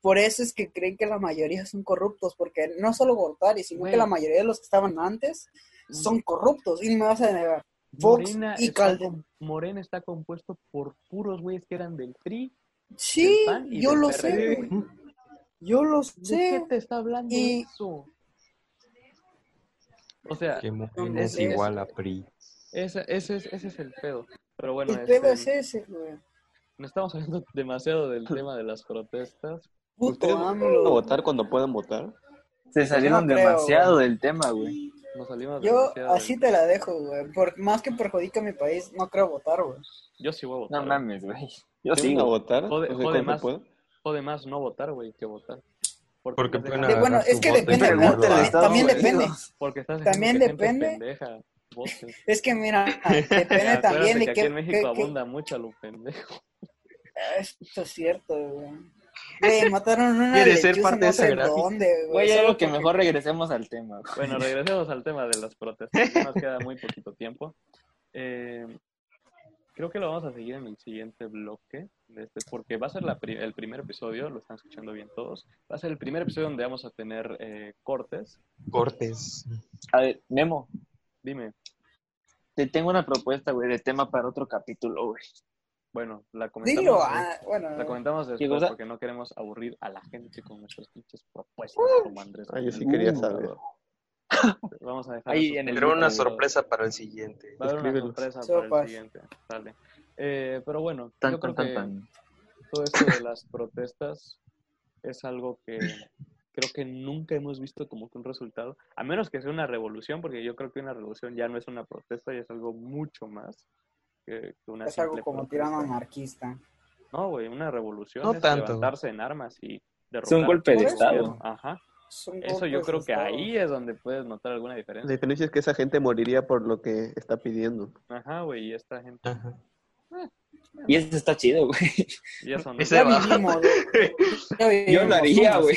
Por eso es que creen que la mayoría son corruptos, porque no solo Gortari, sino que la mayoría de los que estaban antes son corruptos. Y no me vas a negar. Fox Morena y Calderón. Morena está compuesto por puros güeyes que eran del PRI. Sí, del PAN y yo del lo sé. Yo lo ¿De qué sé. te está hablando Y- eso? O sea, Que Morena es es- igual a PRI. ese, ese, es, ese es el pedo. Pero bueno, El pedo es este, ese, güey. no estamos hablando [laughs] demasiado del tema de las protestas. Puto ¿Ustedes van a AMLO. votar cuando puedan votar? Se salieron No creo, demasiado güey. del tema, güey. Nos salimos Yo demasiado así te la dejo, güey. Por, más que perjudica a mi país, no creo votar, güey. Yo sí voy a votar. No mames, güey. Yo ¿Sí van a votar? Jode- O sea, jode más. Jode más no votar, güey, que votar. ¿Por qué Porque estás pueden De- bueno, agarrar es que depende, bueno, también, depende. Porque estás También que depende. Es que mira, [laughs] depende también que de aquí en México qué- abunda mucho a lo pendejo. Esto es cierto, güey. Güey, mataron una Quiere ser parte de dónde, güey. Solo algo que mejor regresemos al tema. güey. Bueno, regresemos al tema de las protestas. Nos queda muy poquito tiempo. Eh, creo que lo vamos a seguir en el siguiente bloque, de este, porque va a ser la pri- el primer episodio, lo están escuchando bien todos. Va a ser el primer episodio donde vamos a tener eh, cortes. Cortes. A ver, Memo, Dime, te tengo una propuesta, güey, de tema para otro capítulo, güey. Bueno, la comentamos, Dilo, ah, bueno. la comentamos después cosa? porque no queremos aburrir a la gente con nuestras pinches propuestas como Andrés. Ah, yo sí Uh, quería por saber. [laughs] Vamos a dejar Ahí en el Pero una sorpresa para el siguiente. Va a haber una sorpresa para el siguiente. Eh, pero bueno, Tan, yo creo tan, que tan, todo esto de las protestas es algo que creo que nunca hemos visto como que un resultado, a menos que sea una revolución, porque yo creo que una revolución ya no es una protesta, ya es algo mucho más que, que una Es algo como tirano anarquista. No, güey, una revolución No es tanto. levantarse en armas y Es un golpe de eso. estado. Ajá. Eso yo creo que ahí es donde puedes notar alguna La diferencia. diferencia es que esa gente moriría por lo que está pidiendo. Ajá, güey, y esta gente Ajá. Y eso está chido, güey. ya son Ese Ya vivimos, Yo lo haría, güey.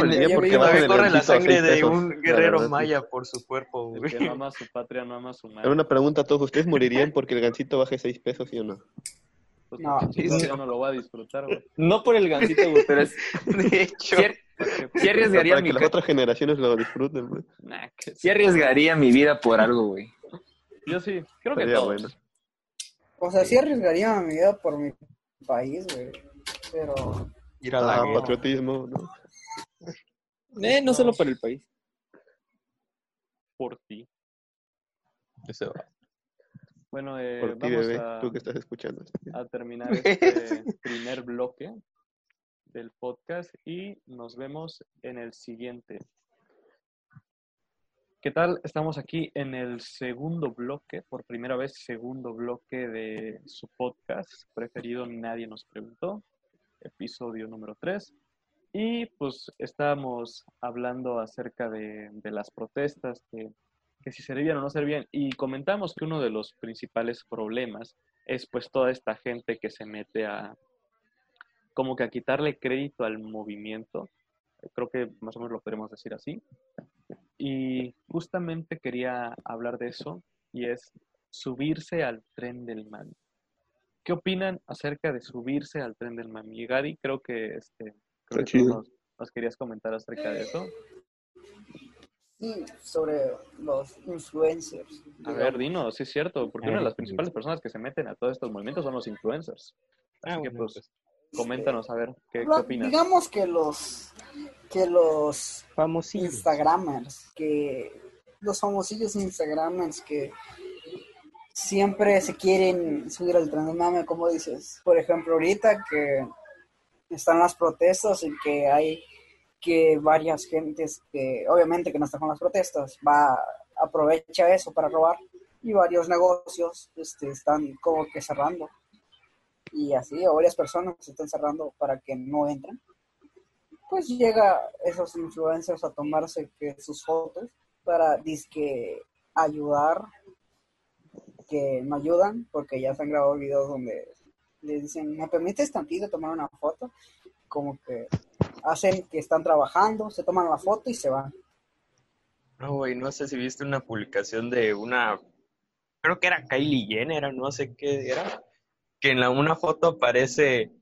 Que- Moriría ya porque Me el corre la sangre de pesos, un guerrero verdad, sí. maya por su cuerpo, El güey. que no ama a su patria, no ama a su madre. Era una pregunta a todos. ¿Ustedes morirían porque el gancito baje 6 pesos, sí o no? Pues, No. si no, yo no lo voy a disfrutar, güey. [laughs] No por el gancito, güey, pero es... [laughs] De hecho, Sí, sí arriesgaría Para mi que las otras generaciones lo disfruten, pues. Nah, que sí arriesgaría mi vida por algo, güey. Yo sí, creo que Estaría todos. bueno. O sea, sí arriesgaría mi vida por mi país, güey. Pero ir a la Ah, guerra. patriotismo, ¿no? Eh, no solo por el país. por ti. Ese va. Bueno, eh, Por ti, vamos bebé, a, tú que estás escuchando. a terminar este [laughs] primer bloque del podcast y nos vemos en el siguiente. ¿Qué tal? Estamos aquí en el segundo bloque, por primera vez segundo bloque de su podcast preferido Nadie nos preguntó, episodio número 3. Y pues estábamos hablando acerca de, de las protestas, que, que si servían o no servían, y comentamos que uno de los principales problemas es pues toda esta gente que se mete a como que a quitarle crédito al movimiento. Creo que más o menos lo podemos decir así. Y justamente quería hablar de eso y es subirse al tren del mami. ¿Qué opinan acerca de subirse al tren del mami? Y Gary, creo que este creo Está que tú chido. nos, nos querías comentar acerca de eso. sí, sobre los influencers. A digamos. ver, dinos, sí es cierto, porque una de las principales personas que se meten a todos estos movimientos son los influencers. Así Ah, que bueno, pues coméntanos a ver qué, qué Lo- opinas. Digamos que los que los Famosillos. Instagramers, que los famosillos Instagramers que siempre se quieren subir al tren del mame, como dices. Por ejemplo, ahorita que están las protestas y que hay que varias gentes que obviamente que no están con las protestas, va aprovecha eso para robar. Y varios negocios este, están como que cerrando. Y así, o varias personas se están cerrando para que no entren. Pues llega esos influencers a tomarse que sus fotos para disque ayudar que no ayudan porque ya se han grabado videos donde les dicen me permites tantito tomar una foto como que hacen que están trabajando se toman la foto y se van No, güey, no sé si viste una publicación de una, creo que era Kylie Jenner, no sé qué era, que en la, una foto aparece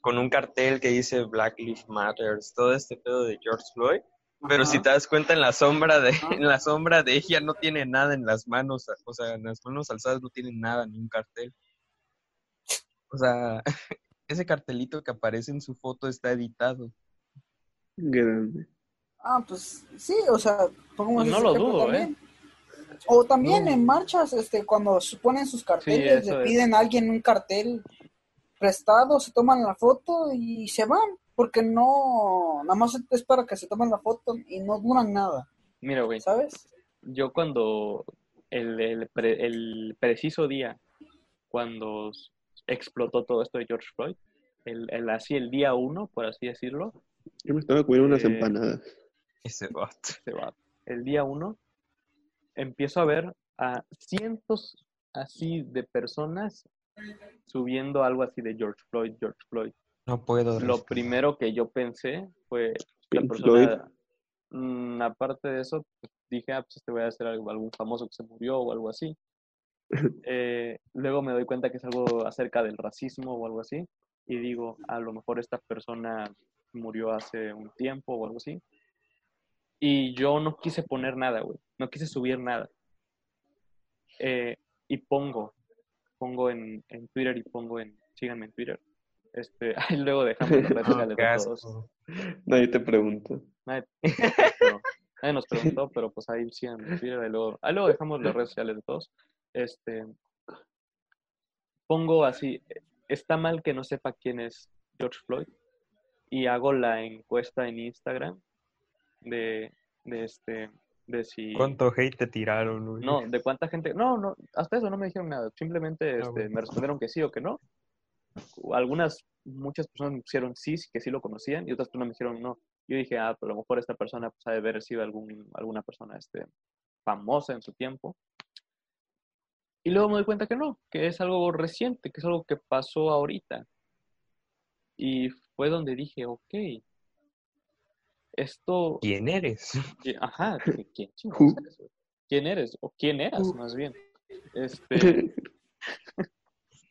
con un cartel que dice Black Lives Matter, todo este pedo de George Floyd, pero Ajá. si te das cuenta en la sombra de, Ajá. en la sombra de ella no tiene nada en las manos, o sea, en las manos alzadas no tiene nada, ni un cartel. O sea, [laughs] ese cartelito que aparece en su foto está editado. Grande. ah pues sí o sea pongamos Y no lo dudo, ¿eh? o también No. en marchas este cuando ponen sus carteles le es. piden a alguien un cartel prestado se toman la foto y se van porque no nada más es para que se tomen la foto y no duran nada Mira, güey, ¿sabes? yo cuando el, el, pre- el preciso día cuando explotó todo esto de George Floyd, el, el- así el día uno, por así decirlo, Yo me estaba comiendo unas Eh, empanadas. Ese vato. se va. El día uno empiezo a ver a cientos así de personas subiendo algo así de George Floyd, George Floyd. No puedo. Lo respirar. primero que yo pensé fue la persona, mm, aparte de eso, pues, dije, ah, pues este voy a hacer algo, algún famoso que se murió o algo así. [laughs] Eh, luego me doy cuenta que es algo acerca del racismo o algo así, y digo, a lo mejor esta persona murió hace un tiempo o algo así. Y yo no quise poner nada, güey, no quise subir nada. Eh, y pongo, pongo en, en Twitter y pongo en, síganme en Twitter. Este, [laughs] ahí luego dejamos las [laughs] redes de todos. Nadie te pregunta. Nadie, no, nadie nos preguntó, pero pues ahí sí en Twitter, ahí luego, ahí luego dejamos las redes sociales de todos. Este, pongo así, está mal que no sepa quién es George Floyd y hago la encuesta en Instagram de, de este, de si... ¿Cuánto hate te tiraron? No, de cuánta gente. No, no, hasta eso no me dijeron nada. Simplemente este, bueno. me respondieron que sí o que no. Algunas, muchas personas me pusieron sí, que sí lo conocían, y otras personas me dijeron no. Yo dije, ah, pues a lo mejor esta persona pues, ha de haber sido algún, alguna persona este, famosa en su tiempo. Y luego me doy cuenta que no, que es algo reciente, que es algo que pasó ahorita. Y fue donde dije, ok, esto ¿Quién eres? ¿Qui- Ajá, [laughs] ¿qui- ¿quién eres? ¿Quién eres? ¿O quién eras, Who? más bien? Este,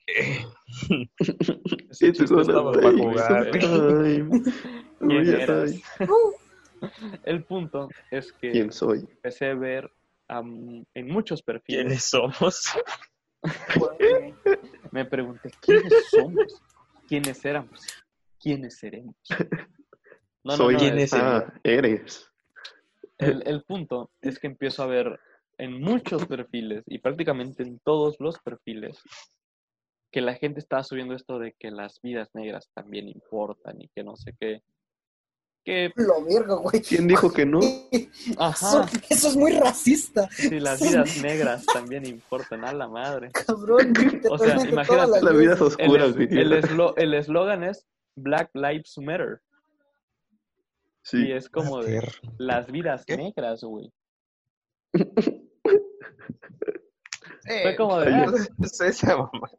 [laughs] estaba para jugar. [laughs] ¿Quién saber El punto es que ¿Quién soy? empecé a ver en muchos perfiles. ¿Quiénes somos? [laughs] Me pregunté, ¿quiénes somos? ¿Quiénes éramos? ¿Quiénes seremos? No, soy. no, ¿Quién es- es Ah, eres. el, el punto es que empiezo a ver en muchos perfiles y prácticamente en todos los perfiles que la gente estaba subiendo esto de que las vidas negras también importan y que no sé qué. Que, lo verga, güey. ¿Quién dijo que no? Eso, [laughs] ajá, eso es muy racista, si las vidas negras también importan, a la madre. cabrón. [laughs] O sea, imagínate, Las vidas El, oscuras, el eslo- el eslogan es Black Lives Matter y Sí. es como de las vidas ¿Qué? negras, güey. Eh, [laughs] Fue como de, Ay, ah, es esa mamá.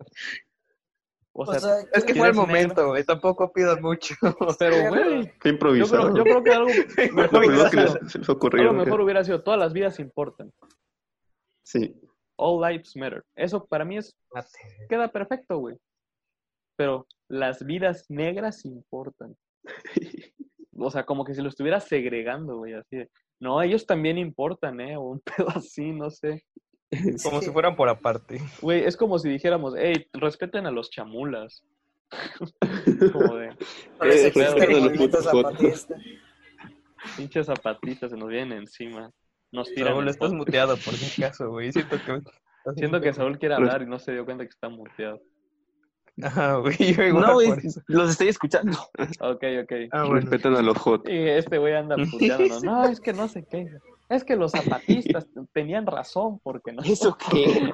O O sea, Es que fue el momento, güey. Tampoco pidas mucho. [laughs] pero güey, yo improvisado. creo, yo creo que algo [laughs] mejor hubiera que sido, les, se les ocurrió. algo mejor hubiera sido todas las vidas importan. Sí. All lives matter. Eso para mí es queda perfecto, güey. Pero las vidas negras importan. [laughs] O sea, como que si lo estuviera segregando, güey, así de, no, ellos también importan, ¿eh? O un pedo así, no sé. [laughs] Como si fueran por aparte. Güey, es como si dijéramos, hey, respeten a los chamulas. [laughs] como de, Eh, pinches zapatistas se nos vienen encima. Nos tiran. Saúl, estás muteado por si acaso, güey. Siento que... Siento que Saúl quiere hablar y no se dio cuenta que está muteado. Ajá, güey. No, güey, los estoy escuchando. Ok, ok. Ah, bueno. Respetan a los hot. Y este güey anda [laughs] puteándonos. No, es que no sé qué. Es que los zapatistas [laughs] tenían razón porque no. ¿Eso [laughs] qué?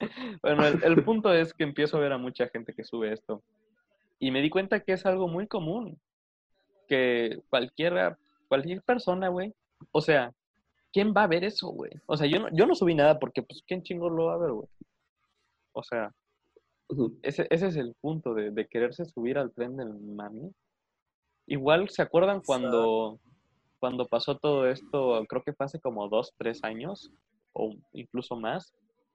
[laughs] bueno, el, el punto es que empiezo a ver a mucha gente que sube esto. Y me di cuenta que es algo muy común. Que cualquiera, cualquier persona, güey. O sea, ¿quién va a ver eso, güey? O sea, yo no, yo no subí nada porque, pues, ¿quién chingo lo va a ver, güey? O sea, ese, ese es el punto de, de quererse subir al tren del mami. Igual, ¿se acuerdan cuando, cuando pasó todo esto? Creo que fue hace como dos, tres años, o incluso más,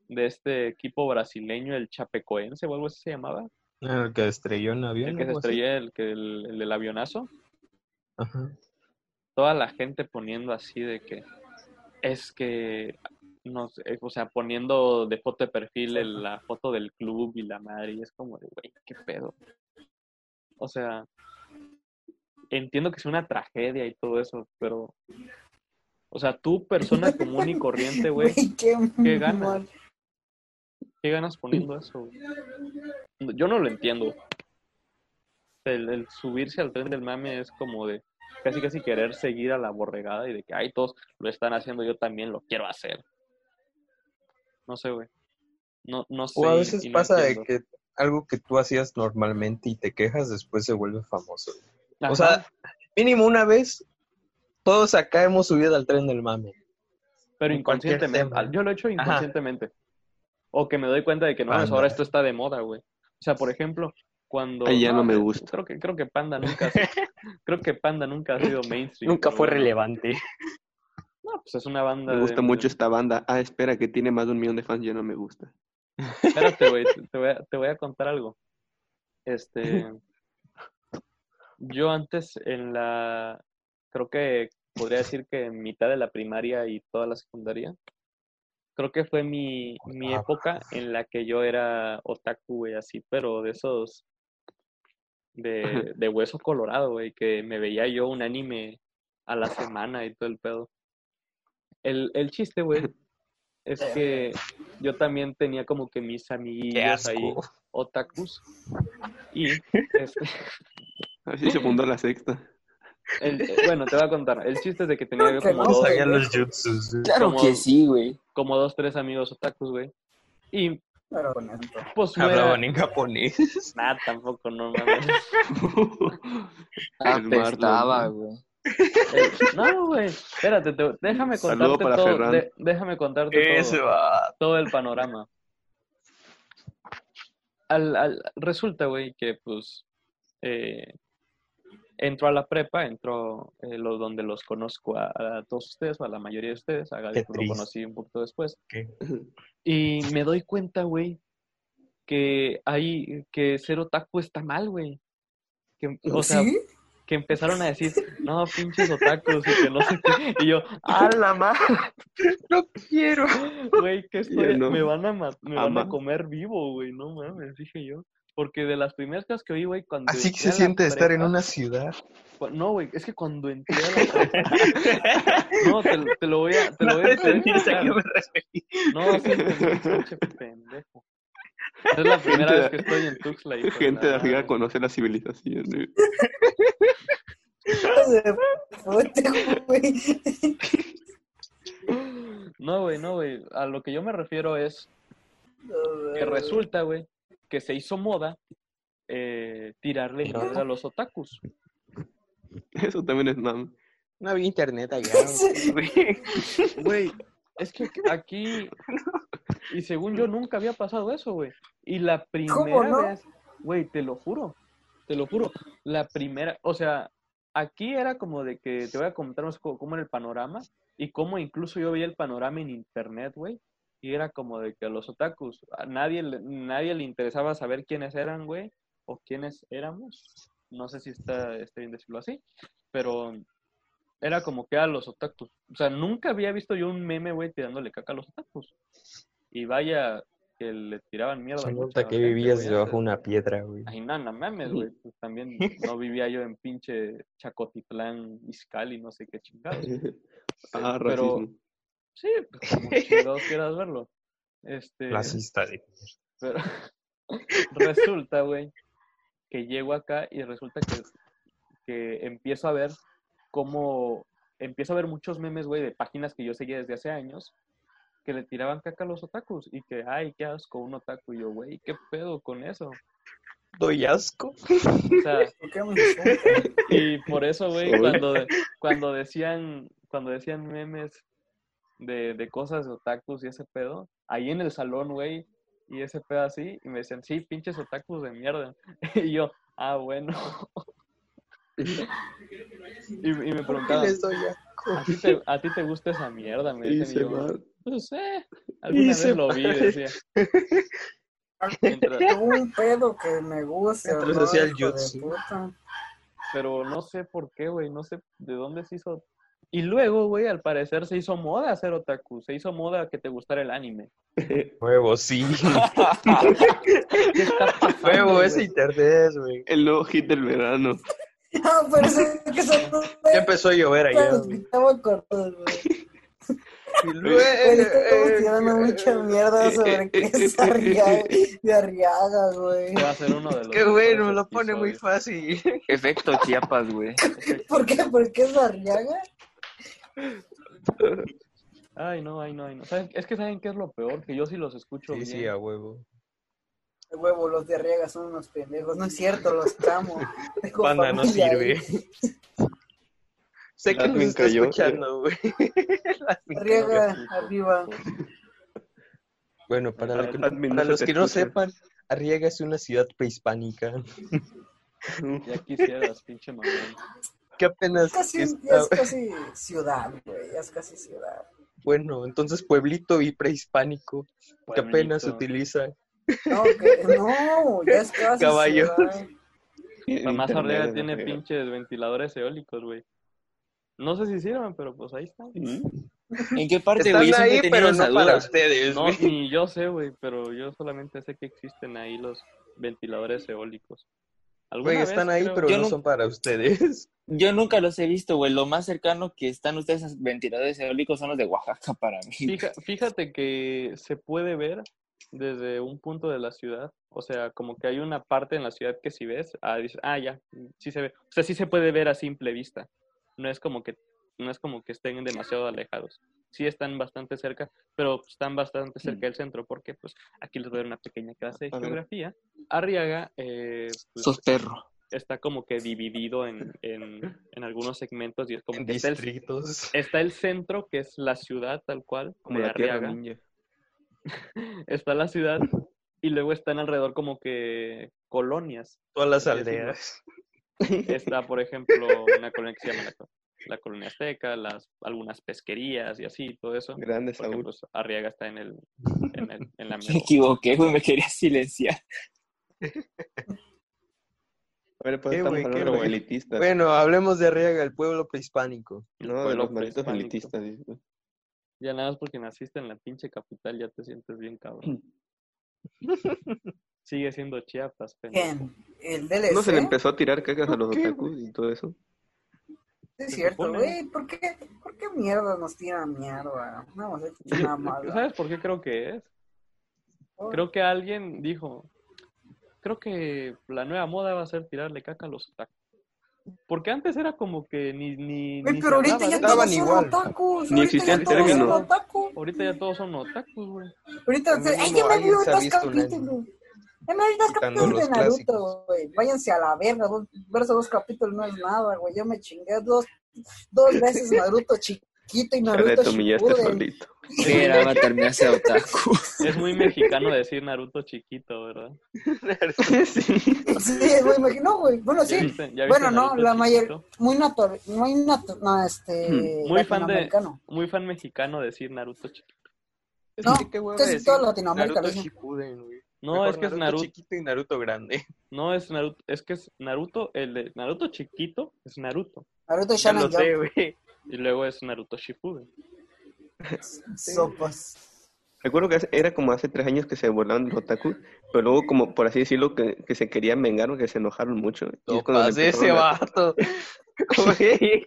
de este equipo brasileño, el Chapecoense o algo así se llamaba. Ah, El que estrelló en avión. El que se estrelló, el, que, el, el del avionazo. Ajá. Toda la gente poniendo así de que es que, no sé, o sea, poniendo de foto de perfil el- la foto del club y la madre, y es como de, güey, qué pedo. O sea, entiendo que es una tragedia y todo eso, pero, o sea, tú, persona común y corriente, güey, qué, ¿Qué ganas? mal. ¿qué ganas poniendo eso? Yo no lo entiendo. El, el subirse al tren del mame es como de casi casi querer seguir a la borregada y de que, ay, todos lo están haciendo, yo también lo quiero hacer. No sé, güey. No, no sé. O a veces y no pasa de que algo que tú hacías normalmente y te quejas, después se vuelve famoso. Ajá. O sea, mínimo una vez, todos acá hemos subido al tren del mame. pero en inconscientemente. Yo lo he hecho inconscientemente. O que me doy cuenta de que no, Anda. ahora esto está de moda, güey. O sea, por ejemplo, cuando... Ay, ya no me que- gusta. Creo que, creo que Panda nunca... ha sido- [laughs] creo que Panda nunca ha sido mainstream. Nunca fue relevante. No, pues es una banda Me gusta de- mucho esta banda. Ah, espera, que tiene más de un millón de fans, ya no me gusta. [laughs] Espérate, güey, te, te voy a, te voy a contar algo. Este, [laughs] yo antes en la, creo que podría decir que en mitad de la primaria y toda la secundaria, creo que fue mi, mi época en la que yo era otaku, güey, así, pero de esos, de, de hueso colorado, güey, que me veía yo un anime a la semana y todo el pedo. El, el chiste, güey, [laughs] es que yo también tenía como que mis amiguillos ahí, otakus, y este, [laughs] Así se fundó la sexta. el- bueno, te voy a contar, el chiste es de que tenía como no dos, sabía los jutsus. Claro Como- que sí, güey. como dos, tres amigos otakus, güey, y Pero pues era, Hablaban en japonés. nada, tampoco, no mames. Marlon, Apestaba, ¿no? güey. Eh, No, güey, espérate, te- déjame contarte para todo, de- déjame contarte Ese todo, va. todo el panorama. Al, al- resulta, güey, que pues eh, entro a la prepa, entro eh, lo, donde los conozco a, a todos ustedes, o a la mayoría de ustedes, a Gaby pues, lo conocí un poquito después, ¿Qué? y me doy cuenta, güey, que hay, que ser otaku está mal, güey. Que, o sea, ¿Sí? que empezaron a decir, no, pinches otakus, y que no sé qué. Y yo, ¡a la madre! [laughs] No quiero. [laughs] Güey, que estoy, no. me van a me van a comer vivo, güey, no mames, dije yo. Porque de las primeras cosas que oí, güey, cuando Así que se siente estar en una ciudad. No, güey, es que cuando entré a la prepa- [laughs] No, te, lo- te lo voy a, te lo voy a, te voy a explicar. No, sí, pinche pendejo. Es la primera Gente vez que estoy en Tuxtla. hijo Gente de arriba conoce la civilización. güey. No, güey, no, güey. A lo que yo me refiero es que resulta, güey, que se hizo moda eh, tirarle mierda a los otakus. Eso también es mam. No había internet allá. [laughs] güey. Es que aquí, y según yo, nunca había pasado eso, güey. Y la primera no? vez, güey, te lo juro, te lo juro, la primera, o sea, aquí era como de que te voy a contar más co- cómo era el panorama y cómo incluso yo veía el panorama en internet, güey. Y era como de que los otakus, a nadie, le- nadie le interesaba saber quiénes eran, güey, o quiénes éramos. No sé si está, está bien decirlo así, pero era como que a los otakus. O sea, nunca había visto yo un meme, güey, tirándole caca a los otakus. Y vaya que le tiraban mierda. Se a nota que gente, vivías debajo de una piedra, güey. Ay, no, no mames, güey. Pues también [laughs] no vivía yo en pinche Chacotitlán, Izcali, no sé qué chingados. [laughs] Ah, Pero- racismo. Sí, pues como chingados [laughs] quieras verlo. Este, Clasista de pero [laughs] resulta, güey, que llego acá y resulta que, que empiezo a ver cómo, empiezo a ver muchos memes, güey, de páginas que yo seguía desde hace años, que le tiraban caca a los otakus y que, ay, qué asco, un otaku. Y yo, güey, ¿qué pedo con eso? Doy asco. O sea, [laughs] y por eso, güey, cuando, cuando decían, cuando decían memes de, de cosas de otakus y ese pedo, ahí en el salón, güey, y ese pedo así, y me decían, sí, pinches otakus de mierda. [laughs] Y yo, ah, bueno. [laughs] Y, y me preguntaban. ¿a ti, te, ¿a ti te gusta esa mierda? Me Y dicen, y yo, va. pues, eh, alguna se vez lo vi, decía. Mientras- [laughs] Tengo un pedo que me gusta. Mientras ¿no? hacía el jutsu. pero no sé por qué, güey, no sé de dónde se hizo. Y luego, güey, al parecer se hizo moda hacer otaku, se hizo moda que te gustara el anime. [laughs] Huevo, sí. [laughs] ¿Qué está pasando, Huevo, ese internet, güey. El nuevo hit del verano. [laughs] Ah, pero eso es que son Ya empezó a llover allá, estaba cortos, güey. Y Güey, luego- estamos tirando mucha mierda eh, sobre que es Arriaga, de Arriaga, güey. Va a ser uno de los. Qué bueno, lo pone muy fácil. Efecto Chiapas, güey. ¿Por qué? ¿Por qué es Arriaga? Ay, no, ay, no, ay, no. ¿Saben? Es que saben qué es lo peor, que yo sí los escucho Sí, bien. sí, a huevo. El huevo, los de Arriaga son unos pendejos. No es cierto, los amo. [laughs] Tengo Banda no sirve. Sé que nos está cayó. escuchando, güey. [laughs] Arriaga, arriba. Bueno, para, no los que no sepan, Arriaga es una ciudad prehispánica Ya quisieras, pinche mamón. Que apenas Casi, ya está- es casi ciudad, güey. Ya es casi ciudad. bueno, entonces pueblito y prehispánico que apenas se utiliza. No, que, no, ya es casi Caballos. Arriaga no tiene pinches ventiladores eólicos, güey. No sé si sirven, pero pues ahí están. ¿En qué parte, güey? Ahí, pero no para ustedes, No, ni yo sé, güey, pero yo solamente sé que existen ahí los ventiladores eólicos. ¿Alguna Güey, vez, están ahí, creo- pero Yo no no- son para ustedes. [laughs] Yo nunca los he visto, güey. Lo más cercano que están ustedes a ventiladores eólicos son los de Oaxaca para mí. Fija- fíjate que se puede ver desde un punto de la ciudad, o sea, como que hay una parte en la ciudad que si ves, ah, dices, ah, ya, sí se ve, o sea, sí se puede ver a simple vista, no es como que, no es como que estén demasiado alejados, sí están bastante cerca, pero están bastante cerca del centro, porque pues aquí les dar una pequeña clase de geografía, Arriaga, eh, pues, Sos perro. está como que dividido en, en, en algunos segmentos y es como En que está el, distritos. está el centro, que es la ciudad tal cual, Como de la Arriaga, ninja. [laughs] está la ciudad y luego están alrededor como que colonias. Todas las aldeas. Está, por ejemplo, una colonia que se llama la, co- la colonia azteca, las, algunas pesquerías y así, todo eso. Grande Porque Saúl. pues Arriaga está en, el, en, el- en la [laughs] Me equivoqué, güey. Me quería silenciar. A ver, pues estamos hablando de elitistas. Bueno, hablemos de Arriaga, el pueblo prehispánico. el no, de los elitistas. Ya nada más porque naciste en la pinche capital ya te sientes bien cabrón. Sigue siendo Chiapas, pendejo. ¿Quién? El DLC. No se le empezó a tirar cacas a los ¿Qué, otakus y todo eso. Es Se cierto, güey. ¿Por qué, ¿Por qué mierda nos tiran mierda? No hemos hecho nada malo. ¿Sabes por qué creo que es? Creo que alguien dijo, creo que la nueva moda va a ser tirarle caca a los otakus. Porque antes era como que ni... ni, Güey, ni pero se ahorita ya. Estaban todos son igual. otakus. Ni ahorita existía ya el todos son término. otakus. Ahorita ya todos son otakus, güey. Ahorita, Mínimo ay, ya me vi alguien se ha dos capítulos. De Naruto, güey. Váyanse a la verga. Dos, verse dos capítulos no es nada, güey. Yo me chingué dos, dos veces Naruto [laughs] chiquito y Naruto te humillaste solito. Que era me hace otaku. Es muy mexicano decir Naruto chiquito, ¿verdad? [laughs] sí. Sí, güey, imagino, güey. Bueno, ¿Ya sí. viste- ya viste Bueno, no, Naruto la mayor, chiquito? muy natural, muy natural, no, este, Hmm, Muy fan de, muy fan mexicano decir Naruto chiquito. No, ¿Qué hueva casi toda Latinoamérica lo Naruto dice. Shippuden, güey. No, Mejor es que es Naruto, chiquito y Naruto grande. [laughs] no es Naruto, es que es Naruto, el de Naruto chiquito es Naruto. Naruto Ya Shonen lo sé, Jump, güey. Y luego es Naruto Shippuden. [laughs] sopas. Recuerdo que era como hace tres años que se burlaban de los otakus, pero luego, como por así decirlo, que, que se querían vengar, que se enojaron mucho. Es le ese vato. [laughs] Creo que,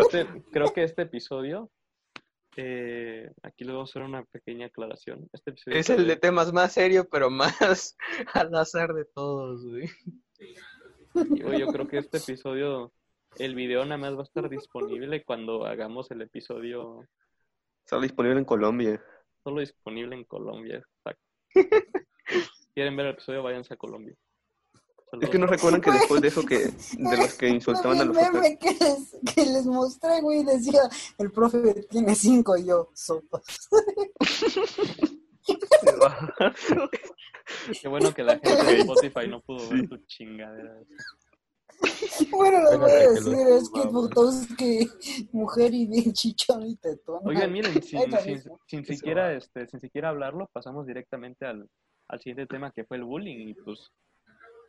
este, creo que este episodio, eh, aquí les voy a hacer una pequeña aclaración. Este episodio Es el de temas más serio, pero más [laughs] al azar de todos, güey. Yo, yo creo que este episodio, el video nada más va a estar disponible cuando hagamos el episodio Está disponible en Colombia. solo disponible en Colombia. exacto. [laughs] Si quieren ver el episodio, váyanse a Colombia. Es que no recuerdan que después de eso que [laughs] de los que insultaban a los meme que les, que les mostré, güey, decía, el profe tiene cinco y yo, sopas. [laughs] Qué bueno que la gente de Spotify no pudo ver tu chingadera. Bueno, les voy a lo decir, es que. Butowski, mujer y bien chichón y tetón. Oigan, miren, sin, sin, sin siquiera, este, sin siquiera hablarlo, pasamos directamente al, al siguiente tema que fue el bullying y pues,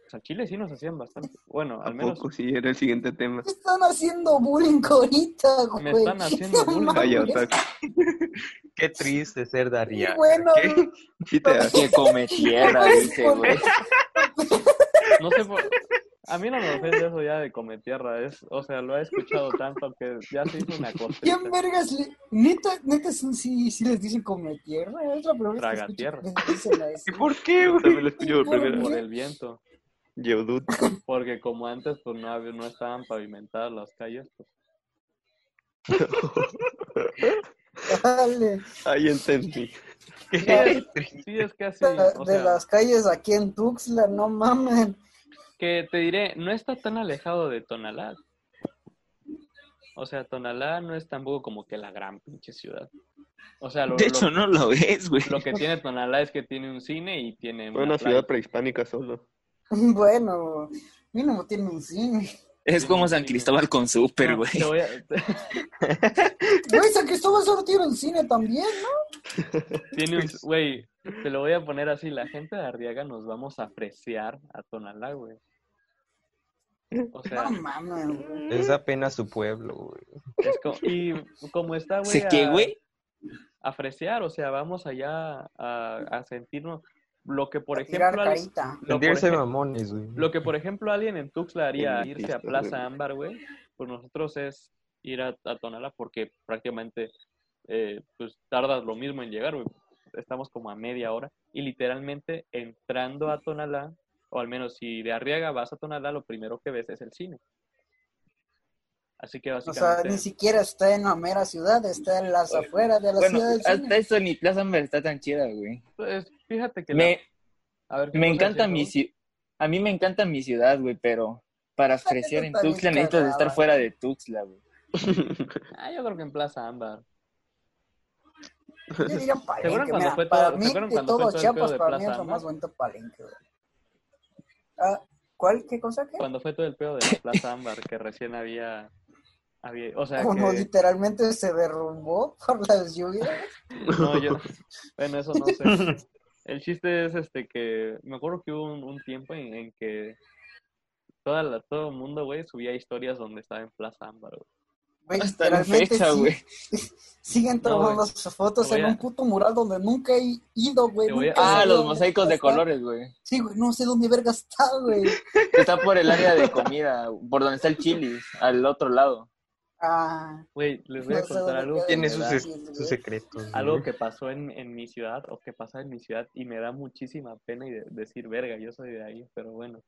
pues al Chile sí nos hacían bastante. Bueno, ¿A al menos poco sí era el siguiente tema? Me están haciendo bullying ahorita, güey. me están haciendo [laughs] bullying. Calla, mames. otaku. Qué triste ser Daria. Bueno, ¿Qué? Sí te. Que come tierra, dice, güey. [laughs] No sé por... A mí no me ofende eso ya de comer tierra, es, o sea, lo he escuchado tanto que ya se hizo una cosa. ¿quién vergas le... Neta, neta, sí, sí, sí les dicen come tierra. Es la primera que Traga tierra. que eso. ¿Y por qué, güey? también lo escucho por Por el viento, Geodude. [laughs] porque como antes pues no, había- no estaban pavimentadas las calles, pues Dale. Ahí entendí. Sí, es casi. de, o de sea, las calles aquí en Tuxtla, no mamen. que te diré, no está tan alejado de Tonalá. O sea, Tonalá no es tampoco como que la gran pinche ciudad. O sea, lo, De lo- hecho, no lo es, güey. lo que tiene Tonalá es que tiene un cine y tiene Fue una ciudad prehispánica solo. [laughs] Bueno, mínimo tiene un cine. Es como San Cristóbal con Super, No, güey. a- [laughs] Güey, San Cristóbal solo tiene un cine también, ¿no? [laughs] tiene un, güey, te lo voy a poner así, la gente de Arriaga nos vamos a apreciar a Tonalá, güey. O sea, No mames, güey. Es apenas su pueblo, güey. es como, y como está, güey, ¿Sé qué, a- güey? a apreciar, o sea, vamos allá a, a sentirnos lo que, por A ejemplo, al- lo, por Sentirse ejem- mamones, güey. lo que, por ejemplo, alguien en Tuxtla haría Sí, irse a Plaza. Ámbar, güey, pues nosotros es ir a, a Tonalá porque prácticamente eh, pues tardas lo mismo en llegar, güey. Estamos como a media hora y literalmente entrando a Tonalá, o al menos si de Arriaga vas a Tonalá, lo primero que ves es el cine. Así que O sea, básicamente... ni siquiera está en la mera ciudad, está en las afueras de la Bueno, ciudad del hasta cine. eso ni Plaza Ámbar está tan chida, güey. pues, fíjate que... la- Me, a ver, ¿qué me encanta mi ciudad. A mí me encanta mi ciudad, güey, pero para apreciar en Tuxtla necesitas estar fuera de Tuxtla, güey. [laughs] Ah, yo creo que en Plaza Ámbar. Yo diría Palenque, cuando fue para todo- mí, ¿se acuerdan de cuando fue todo todo el Chiapas, pedo de para mí Plaza es lo Ámbar? más bonito Palenque, güey. Ah, ¿Cuál? ¿Qué cosa? ¿Qué? Cuando fue todo el pedo de la Plaza Ámbar, que recién había... había o sea, que... literalmente se derrumbó por las lluvias. [laughs] No, yo, bueno, eso no sé. [laughs] El chiste es este que me acuerdo que hubo un, un tiempo en, en que toda la, todo el mundo, güey, subía historias donde estaba en Plaza Ámbar, güey. Güey, Hasta la literalmente fecha, sí- güey. [laughs] siguen No, tomando güey. sus fotos en a- un puto mural donde nunca he ido, güey. A- Ah, los mosaicos de está. colores, güey. Sí, güey, no sé dónde verga está, güey. Está por el área de comida, por donde está el chilis, al otro lado. Ah, Güey, les voy a No contar algo. que Tiene sus, secretos. güey. algo que pasó en, en mi ciudad o que pasa en mi ciudad y me da muchísima pena y de- decir verga, yo soy de ahí, pero bueno.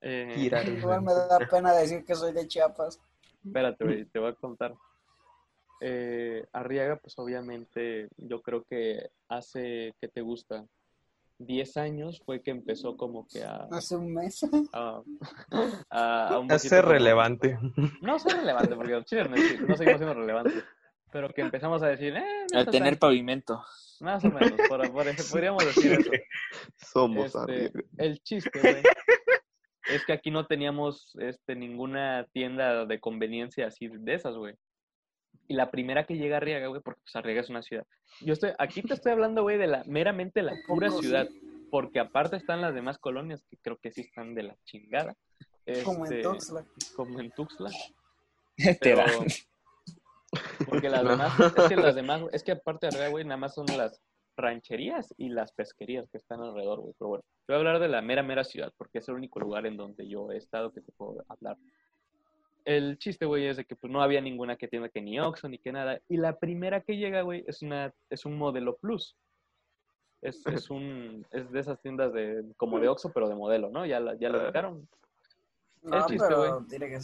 Eh, Tira, [laughs] igual me da pena decir que soy de Chiapas. Espérate, güey, te voy a contar. Eh, Arriaga, pues obviamente, yo creo que hace, ¿qué te gusta? 10 años fue que empezó como que a... Hace un mes. a, a- a un como- relevante. No soy relevante, porque los chiles no, no seguimos siendo relevantes. Pero que empezamos a decir, eh, está tener tan- pavimento. Más o menos, por, por ej- podríamos decir eso. [laughs] Somos Este, el chiste, güey, es que aquí no teníamos este, ninguna tienda de conveniencia así de esas, güey. Y la primera que llega a Arriaga, güey, porque pues Arriaga es una ciudad. Yo estoy, aquí te estoy hablando, güey, de la meramente la pura ciudad. Porque aparte están las demás colonias que creo que sí están de la chingada. Como en Este, Tuxtla. Como en Tuxtla. Te Pero, porque las No. demás, es que las demás, es que aparte de Arriaga, güey, nada más son las rancherías y las pesquerías que están alrededor, güey. Pero bueno, te voy a hablar de la mera, mera ciudad, porque es el único lugar en donde yo he estado que te puedo hablar. El chiste, güey, es de que pues no había ninguna que tienda que ni Oxxo ni que nada. Y la primera que llega, güey, es una, es un modelo plus. Es, [laughs] es un, es de esas tiendas de, como de Oxxo, pero de modelo, ¿no? Ya la, ya la ubicaron. No, chiste, pero que.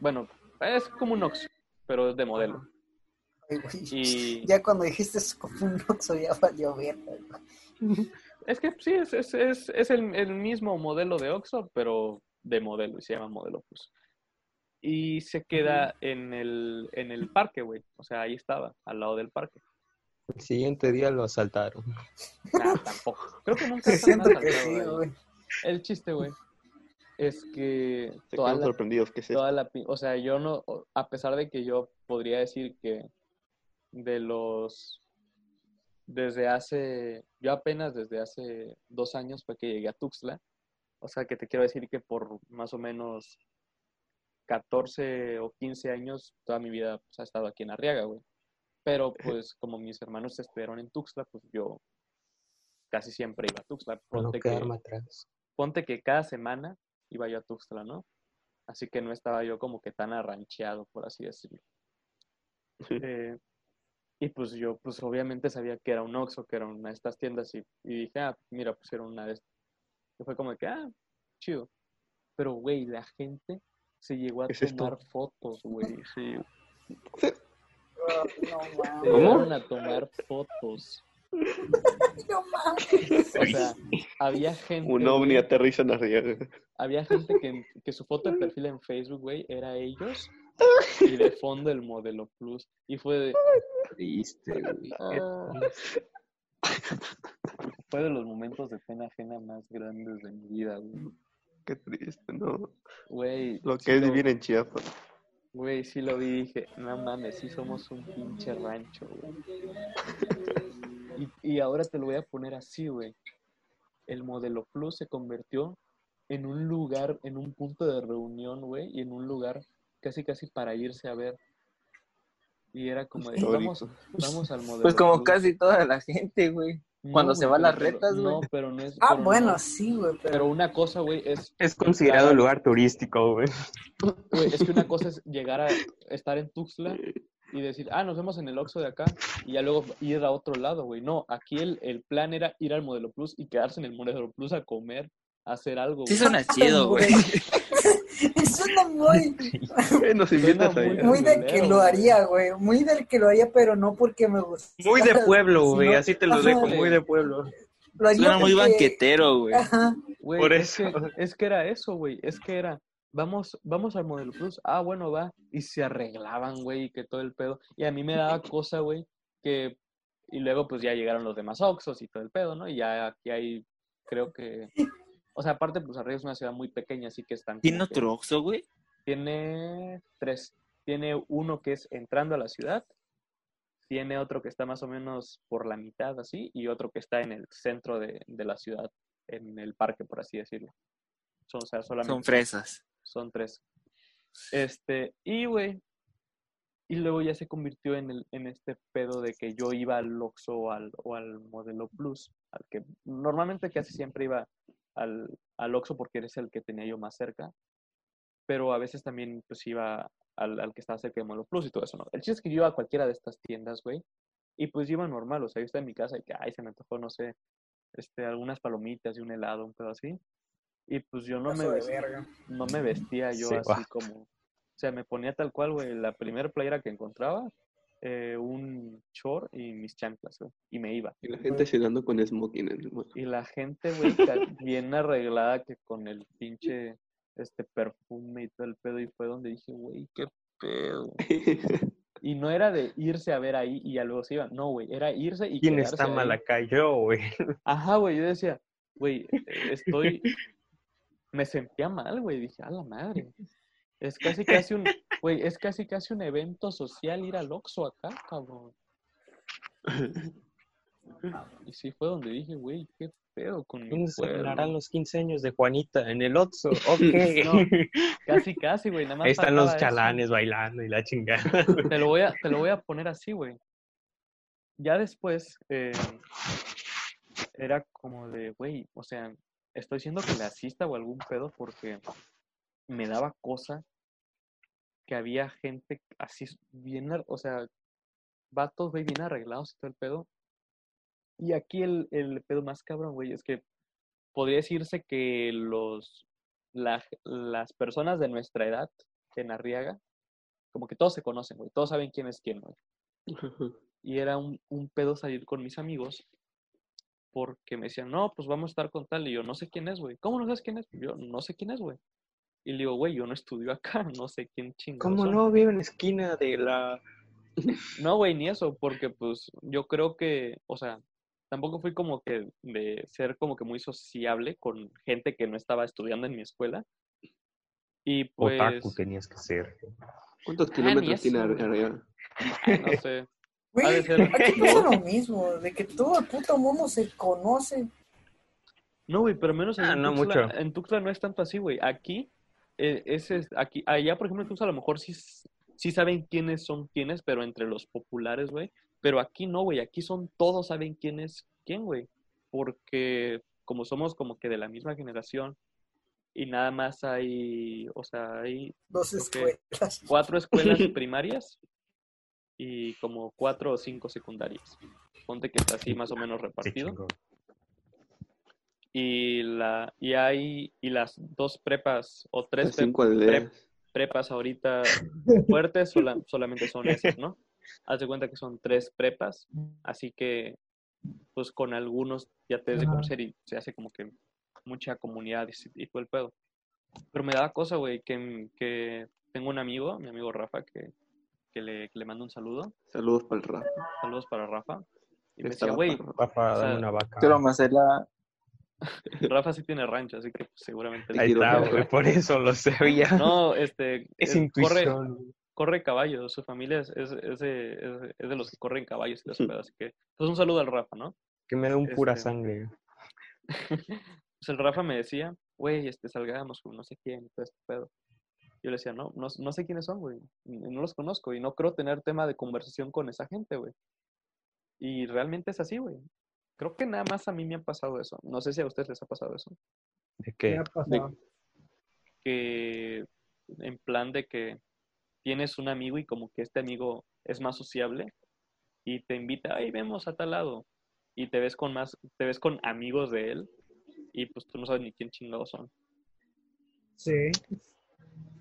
Bueno, es como un Oxxo, pero es de modelo. Ay, güey. Y [laughs] Ya cuando dijiste es como un Oxxo ya valió güey. [laughs] es que sí, es, es, es, es el, el mismo modelo de Oxxo, pero de modelo, y se llama modelo plus. Y se queda en el, en el parque, güey. O sea, ahí estaba, al lado del parque. El siguiente día lo asaltaron. Nah, tampoco. Creo que nunca [laughs] se han Siento que asaltado sí. El chiste, güey, es que Se toda la, sorprendidos. ¿Qué es toda la, o sea, yo no, a pesar de que yo podría decir que de los, desde hace, yo apenas desde hace dos años fue que llegué a Tuxtla, o sea, que te quiero decir que por más o menos 14 o 15 años, toda mi vida pues, ha estado aquí en Arriaga, güey. Pero pues como mis hermanos se estudiaron en Tuxtla, pues yo casi siempre iba a Tuxtla. No Ponte que- quedarme atrás. ponte que cada semana iba yo a Tuxtla, ¿no? Así que no estaba yo como que tan arrancheado, por así decirlo. Eh, y pues yo, pues obviamente sabía que era un Oxxo, que era una de estas tiendas y, y dije, ah, mira, pues era una de estas. Y fue como que, ah, chido. Pero, güey, la gente se llegó a tomar fotos, güey. Sí, no, se a tomar fotos. No mames. O sea, había gente. Un ovni güey, aterriza en Arriaga. Había gente que, que su foto de perfil en Facebook, güey, era ellos. Y de fondo el modelo Plus. Y fue de, Triste, güey. ah, fue de los momentos de pena ajena más grandes de mi vida, güey. Qué triste, ¿no? Güey. Lo sí que es lo- vivir en Chiapas. Güey, sí lo vi y dije, no mames, sí somos un pinche rancho, güey. [laughs] Y, y ahora te lo voy a poner así, güey. El modelo Plus se convirtió en un lugar, en un punto de reunión, güey, y en un lugar casi casi para irse a ver. Y era como de, vamos, vamos al modelo Pues como Plus. casi toda la gente, güey. Cuando se güey, va a las retas, güey. No, pero no es... Ah, no- bueno, sí, güey, Pero pero... una cosa, güey, es Es considerado lugar turístico, güey. Güey, es que una cosa es llegar a estar en Tuxtla y decir, ah, nos vemos en el Oxxo de acá y ya luego ir a otro lado, güey. No, aquí el, el plan era ir al Modelo Plus y quedarse en el Modelo Plus a comer, a hacer algo, Sí güey. suena [laughs] chido, güey. [laughs] Suena muy, [laughs] Nos invitas Suena ahí. muy del que lo haría, güey. Muy del que lo haría, pero no porque me gusta. Muy de pueblo, güey. Así te lo dejo, muy de pueblo. Lo haría Suena muy banquetero, güey. Ajá. Güey, Por es eso. Que, es que era eso, güey. Es que era, vamos, vamos al Modelo Plus. Ah, bueno, va. Y se arreglaban, güey, y que todo el pedo. Y a mí me daba cosa, güey, que... Y luego, pues, ya llegaron los demás Oxxos y todo el pedo, ¿no? Y ya aquí hay, creo que... [laughs] O sea, aparte, pues, Arriba es una ciudad muy pequeña, así que están... ¿Tiene otro Oxxo, güey? Tiene tres. Tiene uno que es entrando a la ciudad. Tiene otro que está más o menos por la mitad, así. Y otro que está en el centro de, de la ciudad, en el parque, por así decirlo. Son, o sea, solamente Son fresas. son tres. Este, y güey. Y luego ya se convirtió en, el, en este pedo de que yo iba al Oxxo o al, o al Modelo Plus, al que normalmente casi siempre iba al, al Oxxo porque eres el que tenía yo más cerca, pero a veces también pues iba al, al que estaba cerca de Modelo Plus y todo eso, ¿no? El chiste es que yo iba a cualquiera de estas tiendas, güey, y pues yo iba normal, o sea, yo estaba en mi casa y que, ay, se me antojó, no sé, este, algunas palomitas y un helado, un pedo así, y pues yo no me Paso vestía verga. no me vestía yo Sí, así como, o sea, me ponía tal cual, güey, la primera playera que encontraba, eh, un short y mis chanclas, güey, y me iba. Y la gente cenando con smoking en el moto. Y la gente, güey, [laughs] bien arreglada que con el pinche, este, perfume y todo el pedo, y fue donde dije, güey, qué pedo. [laughs] Y no era de irse a ver ahí y ya luego se iban, no, güey, era irse y ¿Quién está ahí. mal acá? Yo, güey. Ajá, güey, yo decía, güey, eh, estoy... Me sentía mal, güey, dije, a la madre. Es casi casi un, güey, es casi casi un evento social ir al Oxxo acá, cabrón. [laughs] Y sí fue donde dije, güey, qué pedo con mi ¿Dónde pueblo. celebrarán los 15 años de Juanita? En el Otso. [laughs] Ok. No, Casi, casi, güey, nada más Ahí están los eso. chalanes bailando y la chingada. Te lo voy a, te lo voy a poner así, güey. Ya después, eh, era como de, güey, o sea, estoy siendo clasista o algún pedo porque me daba cosa que había gente así bien, o sea, vatos, güey, bien arreglados y todo el pedo. Y aquí el, el pedo más cabrón, güey, es que podría decirse que los, la- las personas de nuestra edad en Arriaga, como que todos se conocen, güey, todos saben quién es quién, güey. [laughs] Y era un, un pedo salir con mis amigos porque me decían, no, pues vamos a estar con tal. Y yo, no sé quién es, güey. ¿Cómo no sabes quién es? Yo, no sé quién es, güey. Y le digo, güey, yo no estudio acá, [laughs] no sé quién chingados ¿Cómo son". no? Vive en la esquina de la... [laughs] No, güey, ni eso, porque pues yo creo que, o sea, tampoco fui como que de ser como que muy sociable con gente que no estaba estudiando en mi escuela. Y pues, Otaku tenías que ser. ¿Cuántos Ah, kilómetros tiene eso, Ar- Arriaga? ay, no sé. [laughs] Güey, Ha de ser- aquí pasa lo mismo, de que todo el puto mundo se conoce. No, güey, pero menos allá Ah, en no mucho. en Tuxtla no es tanto así, güey. Aquí, eh, ese es, aquí, allá, por ejemplo, Tuxtla a lo mejor sí, sí saben quiénes son quiénes, pero entre los populares, güey. Pero aquí no, güey, aquí son todos saben quién es quién, güey. Porque como somos como que de la misma generación y nada más hay, o sea, hay Dos escuelas. cuatro escuelas [laughs] primarias y como cuatro o cinco secundarias. Ponte que está así más o menos Sí, repartido. Y la y hay y las dos prepas o tres pre- prepas ahorita [laughs] fuertes sola- solamente son esas, ¿no? Haz de cuenta que son tres prepas, así que pues con algunos ya te debes de conocer y se hace como que mucha comunidad y, y todo el pedo. Pero me daba cosa, güey, que, que tengo un amigo, mi amigo Rafa, que, que, le, que le mando un saludo. Saludos para el rap. Saludos para Rafa. Y me decía, güey, Rafa, O sea, dame una vaca. Quiero hacerla. [laughs] Rafa sí tiene rancho, así que pues, seguramente... Te Ahí está, güey, por eso lo sabía. No, este... [laughs] es eh, corre, corre caballos, su familia es, es, es de, es- es los que corren caballos y las pedo, así que... Pues un saludo al Rafa, ¿no? Que me da un pura Este- sangre. [laughs] Pues el Rafa me decía, güey, este, salgamos con no sé quién y todo este pedo. Yo le decía, no, no, no sé quiénes son, güey. No los conozco y no creo tener tema de conversación con esa gente, güey. Y realmente es así, güey. Creo que nada más a mí me ha pasado eso. No sé si a ustedes les ha pasado eso. ¿De Me qué? ha pasado. Que en plan de que tienes un amigo y como que este amigo es más sociable y te invita, ay, vemos a tal lado. Y te ves con más, te ves con amigos de él y pues tú no sabes ni quién chingados son. Sí.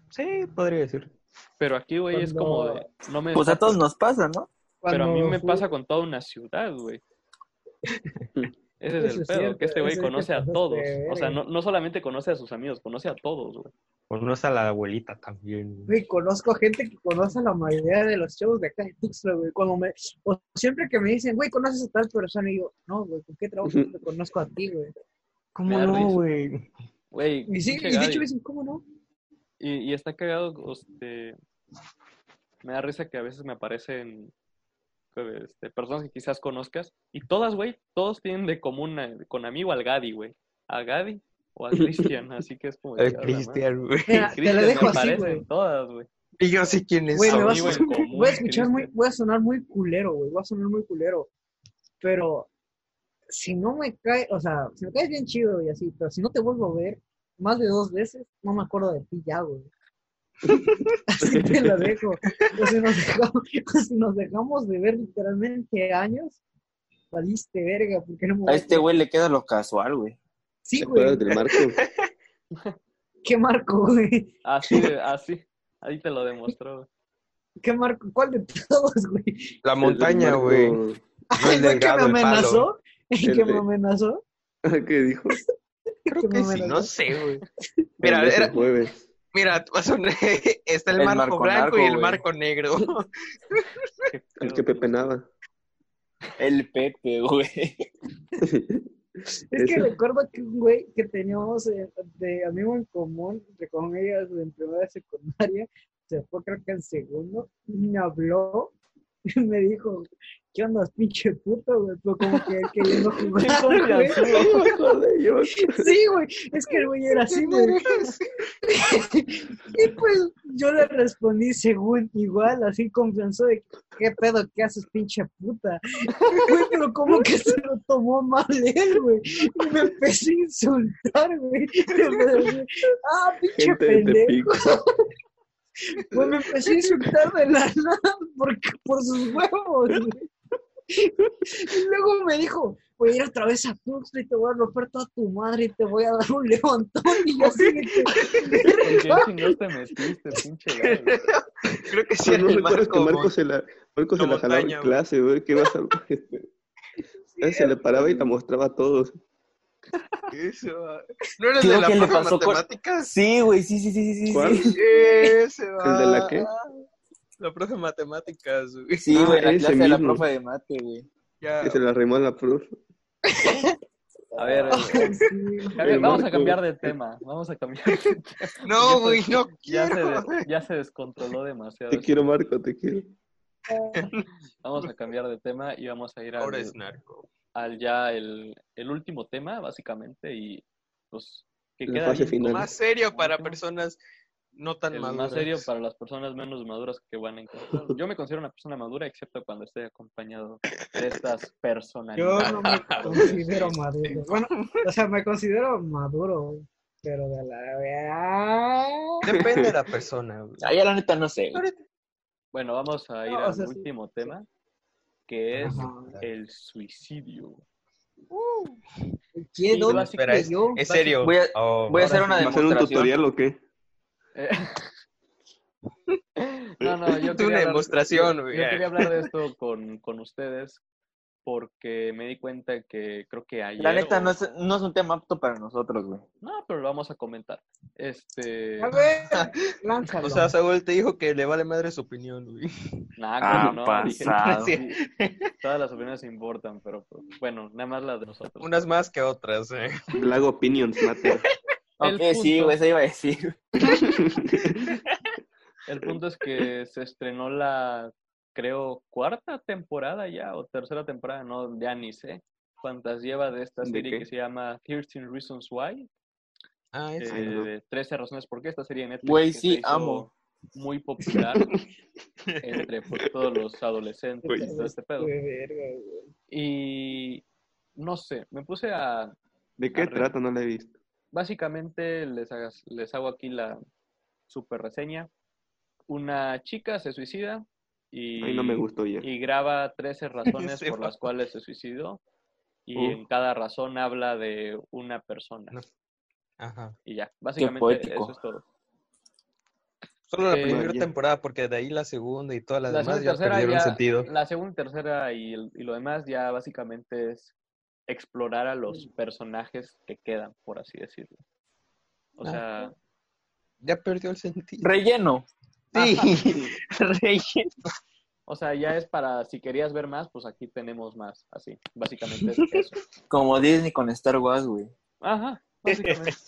Sí, podría decir. Pero aquí, güey, es como de, no me Pues a todos nos pasa, ¿no? Pero a mí me fui- pasa con toda una ciudad, güey. Ese es Eso el es pedo, cierto, que este güey conoce a todos. O sea, verga. no, no solamente conoce a sus amigos, conoce a todos, güey. Conoce a la abuelita también. Güey, conozco gente que conoce a la mayoría de los chavos de acá de Tuxtla, güey. Cuando me, o siempre que me dicen, güey, ¿conoces a tal persona? Y yo, no, güey, ¿con qué trabajo te conozco a ti, güey? ¿Cómo no, güey? Güey, Y sí, y de hecho me dicen, ¿cómo no? Y, y está cagado, este... Me da risa que a veces me aparecen este, personas que quizás conozcas y todas, güey, todos tienen de común con amigo al Gadi, güey. A Gadi o a Cristian, [laughs] así que es como... El "A la madre". Cristian, güey. Te me dejo así, güey. todas, güey. Y yo sé quién es. Güey, me Amigo vas a, en común, voy a escuchar muy, voy a sonar muy culero, güey, voy a sonar muy culero. Pero si no me cae, o sea, si me caes bien chido y así, pero si no te vuelvo a ver más de dos veces, no me acuerdo de ti ya, güey. Así te lo [laughs] dejo. Si nos dejamos, si nos dejamos de ver literalmente años, valiste verga, porque no me A este güey le queda lo casual, güey. Sí, ¿Te güey. acuerdas del Marco? [laughs] ¿Qué marco, güey? Así, así. Ahí te lo demostró, güey. ¿Qué marco? ¿Cuál de todos, güey? La montaña, güey. ¿El el güey que me amenazó? ¿El El que de- me amenazó? [laughs] ¿Qué dijo? Creo que que sí, no sé, güey. Mira, era- jueves. Mira, [laughs] está el, El marco, marco blanco narco, y el marco negro. [laughs] El que pepenaba. El Pepe, güey. [laughs] Es que recuerdo que un güey que teníamos eh, de amigo en común, entre comillas, en primera de secundaria, se fue creo que en segundo, y me habló y me dijo, ¿qué onda, pinche puto, güey? Pero como que queriendo jugar. Yo me. Sí, güey, es que el güey era así, güey. [laughs] Y pues yo le respondí según igual, así confianzó de qué pedo, qué haces, pinche puta. [laughs] Güey, pero como que se lo tomó mal él, güey. Y me empecé a insultar, güey. Ah, pinche Gente de pendejo. [laughs] Güey, me empecé a insultar de la nada porque, por sus huevos, güey. Y luego me dijo, voy a ir otra vez a Tuxtla y te voy a romper toda tu madre y te voy a dar un levantón. Y yo así que, ¿Con quién chingados te metiste, pinche? Creo que sí no que marco. Marco se la, Marco se la jalaba en clase, güey. ¿Qué vas [laughs] a él se le paraba y la mostraba a todos. Eso. ¿No era el de la que le pasó con- matemáticas? Sí, güey, sí, sí, sí, sí, sí. ¿Cuál? Sí, Ese, va. ¿El de la qué? La profe de matemáticas, güey. Sí, Ah, güey, la clase de la profe de mate, güey. Ya. Que se la arrimó a la profe. A ver, [laughs] sí, a ver, El vamos a cambiar de tema. Vamos a cambiar de tema. [laughs] No, güey, no Ya se, quiero. des- ya se descontroló demasiado. Te esto. quiero, Marco, te quiero. [laughs] Vamos a cambiar de tema y vamos a ir al, Ahora es narco. al ya el, el último tema, básicamente, y pues que La queda fase final. Más serio para personas no tan el maduras. más serio para las personas menos maduras que van a encontrar. Yo me considero una persona madura, excepto cuando estoy acompañado de estas Yo personalidades. no me [laughs] considero maduro. Bueno, o sea, me considero maduro, pero de la Depende de la persona, güey. Ah, ya la neta no sé, güey. Bueno, vamos a ir No, o al sí, último sí. tema, que es Ajá. el suicidio. ¿Quién? Sí, ¿Dónde Espera, es, yo? es serio. Voy a- Oh, voy a hacer una ¿Va a hacer un demostración. tutorial o qué? Eh, [laughs] No, no, yo [laughs] quería una hablar- demostración, yo- güey. Yo quería hablar de esto con, con ustedes porque me di cuenta que creo que [laughs] ayer... La neta, o- no es, no es un tema apto para nosotros, güey. No, pero lo vamos a comentar. Este... A ver, lánzalo. O sea, Saúl te dijo que le vale madre su opinión, güey. Nah, Ah, no, dije- pasado. sí, todas las opiniones importan, pero pues, bueno, nada más las de nosotros. Unas más que otras, eh. Black Opinions, matter. El Ok, sí, punto- güey, eso iba a decir. [laughs] El punto es que se estrenó la, creo, cuarta temporada ya, o tercera temporada, no, ya ni sé cuántas lleva de esta ¿De serie qué? que se llama 13 Reasons Why, Ah, eh, no. de 13 razones por qué esta serie de Netflix Güey, sí, amo. muy popular [laughs] entre pues, todos los adolescentes y todo este pedo. De verga, güey. Y no sé, me puse a, ¿De qué Arre. trata? No la he visto. Básicamente les, hagas- les hago aquí la super reseña. Una chica se suicida y, Ay, no me gustó ya. y graba 13 razones [laughs] por las cuales se suicidó y Uh. en cada razón habla de una persona. No. Ajá. Y ya, básicamente eso es todo. Solo la Eh, primera ya. temporada, porque de ahí la segunda y todas las La demás ya perdieron ya- sentido. La segunda y tercera y, el- y lo demás ya básicamente es explorar a los personajes que quedan, por así decirlo. O Ah. sea, Ya perdió el sentido. Relleno. sí. [laughs] Relleno. O sea, ya es para, si querías ver más, pues aquí tenemos más, así. Básicamente es eso. [laughs] Como Disney con Star Wars, güey. Ajá, básicamente. [laughs]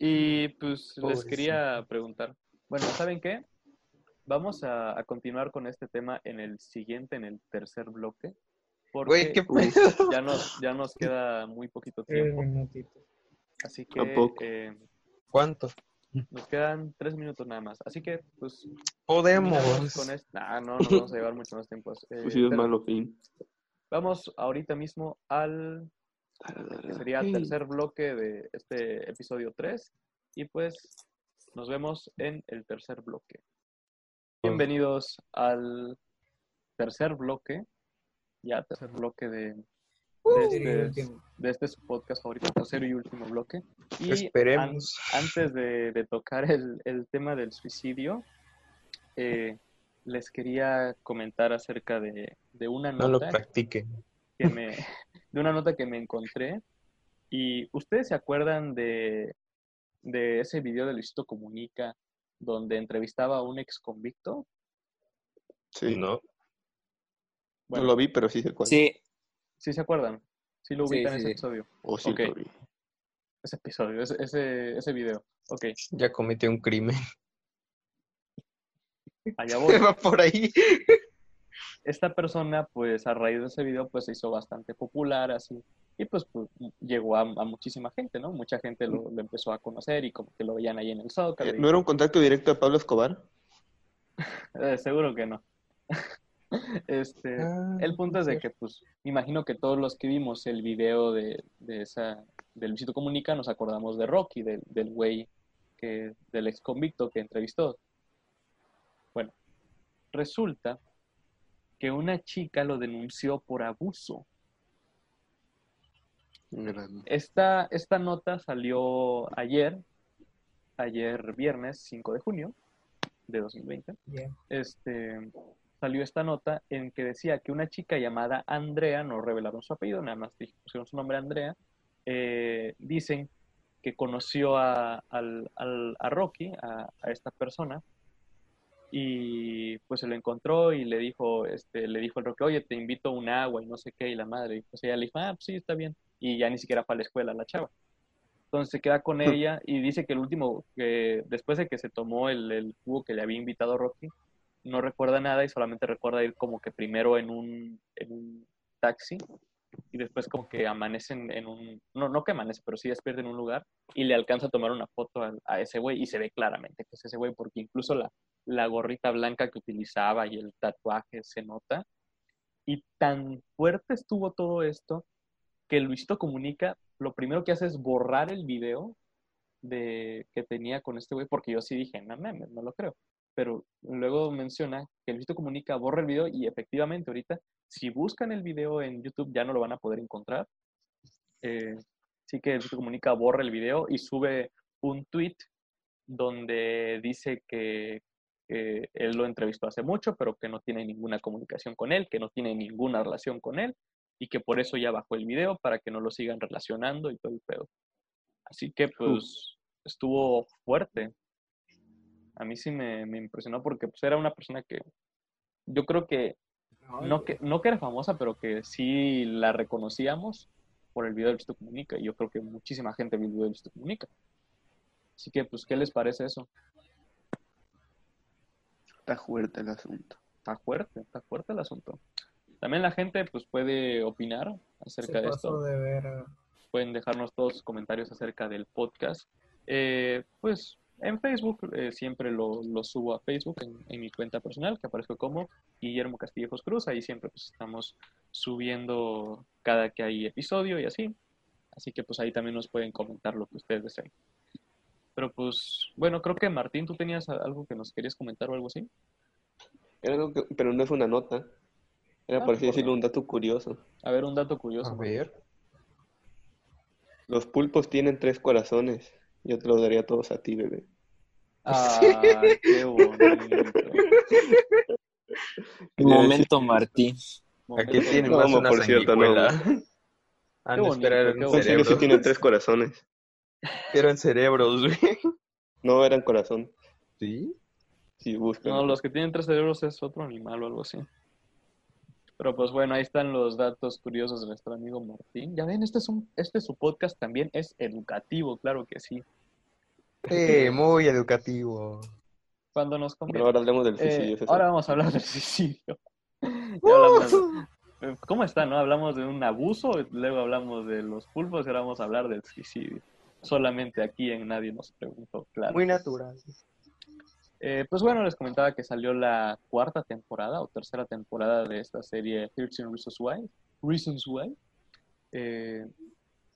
Y pues les quería preguntar. Bueno, ¿saben qué? Vamos a, a continuar con este tema en el siguiente, en el tercer bloque. Porque Güey, ya nos, ya nos queda muy poquito Tres tiempo. Así que eh, ¿Cuánto? nos quedan tres minutos nada más. Así que, pues, Podemos. con este. Nah, no, nos vamos a llevar mucho más tiempo. [laughs] Eh, Pues sí, es malo fin. Vamos ahorita mismo al que sería el tercer bloque de este episodio 3. Y pues nos vemos en el tercer bloque. Bienvenidos al tercer bloque, ya tercer bloque de, de, Serio, este, de este su podcast favorito, tercero y último bloque. Y Esperemos. an- antes de, de tocar el, el tema del suicidio, eh, les quería comentar acerca de, de una No lo nota que me, [laughs] de una nota que me encontré. Y ustedes se acuerdan de, de ese video de Luisito Comunica donde entrevistaba a un ex convicto. Sí. No. No lo vi, pero sí sé cuál. Sí, ¿Sí se acuerdan? Sí lo Sí, ubican sí, ese sí. episodio. O sí Ok. lo vi. Ese episodio, ese, ese, ese video. Ok, Ya cometió un crimen. allá [laughs] voy. Va por ahí. Esta persona, pues a raíz de ese video, pues se hizo bastante popular así. Y pues, pues, llegó a, a muchísima gente, ¿no? Mucha gente lo, lo empezó a conocer y como que lo veían ahí en el Zócalo. Eh, y- ¿No era un contacto directo de Pablo Escobar? [laughs] Eh, seguro que no. [laughs] [laughs] este, Ah, el punto es de que, pues, me imagino que todos los que vimos el video de, de esa, de Luisito Comunica nos acordamos de Rocky, del, del güey, que, del ex convicto que entrevistó. Bueno, resulta que una chica lo denunció por abuso. Grande. Esta, esta nota salió ayer, ayer viernes 5 de junio de 2020. Ya. este, salió esta nota en que decía que una chica llamada Andrea, no revelaron su apellido, nada más pusieron su nombre Andrea, eh, dicen que conoció a, al- al- a Rocky, a, a esta persona, y pues se lo encontró y le dijo, este, le dijo el Rocky, oye, te invito a un agua y no sé qué, y la madre, y pues ella le dijo, ah, pues sí, está bien, y ya ni siquiera fue a la escuela la chava. Entonces se queda con ella y dice que el último, que después de que se tomó el, el jugo que le había invitado Rocky, no recuerda nada y solamente recuerda ir como que primero en un, en un taxi y después como que amanecen en un, no, no que amanece, pero sí despierta en un lugar y le alcanza a tomar una foto a, a ese güey y se ve claramente que es ese güey porque incluso la, la gorrita blanca que utilizaba y el tatuaje se nota. Y tan fuerte estuvo todo esto que Luisito Comunica lo primero que hace es borrar el video de que tenía con este güey, porque yo sí dije, no mames, no lo creo. Pero luego menciona que Luisito Comunica borra el video y efectivamente ahorita, si buscan el video en YouTube ya no lo van a poder encontrar. Eh, sí que Luisito Comunica borra el video y sube un tweet donde dice que, que él lo entrevistó hace mucho, pero que no tiene ninguna comunicación con él, que no tiene ninguna relación con él y que por eso ya bajó el video para que no lo sigan relacionando y todo el pedo. Así que pues estuvo fuerte. A mí sí me, me impresionó porque pues era una persona que yo creo que no que, no que era famosa, pero que sí la reconocíamos por el video de Luisito Comunica. Y yo creo que muchísima gente vio el video de Luisito Comunica. Así que, pues, ¿qué les parece eso? Está fuerte el asunto. Está fuerte, está fuerte el asunto. También la gente, pues, puede opinar acerca de esto. De ver, Pueden dejarnos todos sus comentarios acerca del podcast. Eh, pues, en Facebook, eh, siempre lo, lo, subo a Facebook, en, en, mi cuenta personal, que aparezco como Guillermo Castillejos Cruz. Ahí siempre pues, estamos subiendo cada que hay episodio y así. Así que pues ahí también nos pueden comentar lo que ustedes deseen. Pero pues, bueno, creo que Martín, ¿tú tenías algo que nos querías comentar o algo así? Era algo que, pero no es una nota. Era, Ah, por así por decirlo, un dato curioso. A ver, un dato curioso. A ver. Los pulpos tienen tres corazones. Yo te los daría todos a ti, bebé. Ah, [laughs] qué bonito. [laughs] Momento Martín. Aquí tienen No, más una por cierto, no. [laughs] Han Qué de esperar En serio, sí tienen tres corazones. Eran cerebros, güey. No eran corazón. ¿Sí? Sí, buscan. No, los que tienen tres cerebros es otro animal o algo así. Pero pues bueno, ahí están los datos curiosos de nuestro amigo Martín. Ya ven, este es un, este su podcast también es educativo, claro que sí. Sí, muy educativo. Cuando nos conviene. ahora hablemos del Eh, suicidio. Ahora vamos a hablar del suicidio. [laughs] De- eh, ¿Cómo está, no? Hablamos de un abuso, luego hablamos de los pulpos y ahora vamos a hablar del suicidio. Solamente aquí en Nadie nos preguntó, claro. Muy natural. Eh, pues bueno, les comentaba que salió la cuarta temporada o tercera temporada de esta serie 13 Reasons Why. Reasons Why. Eh,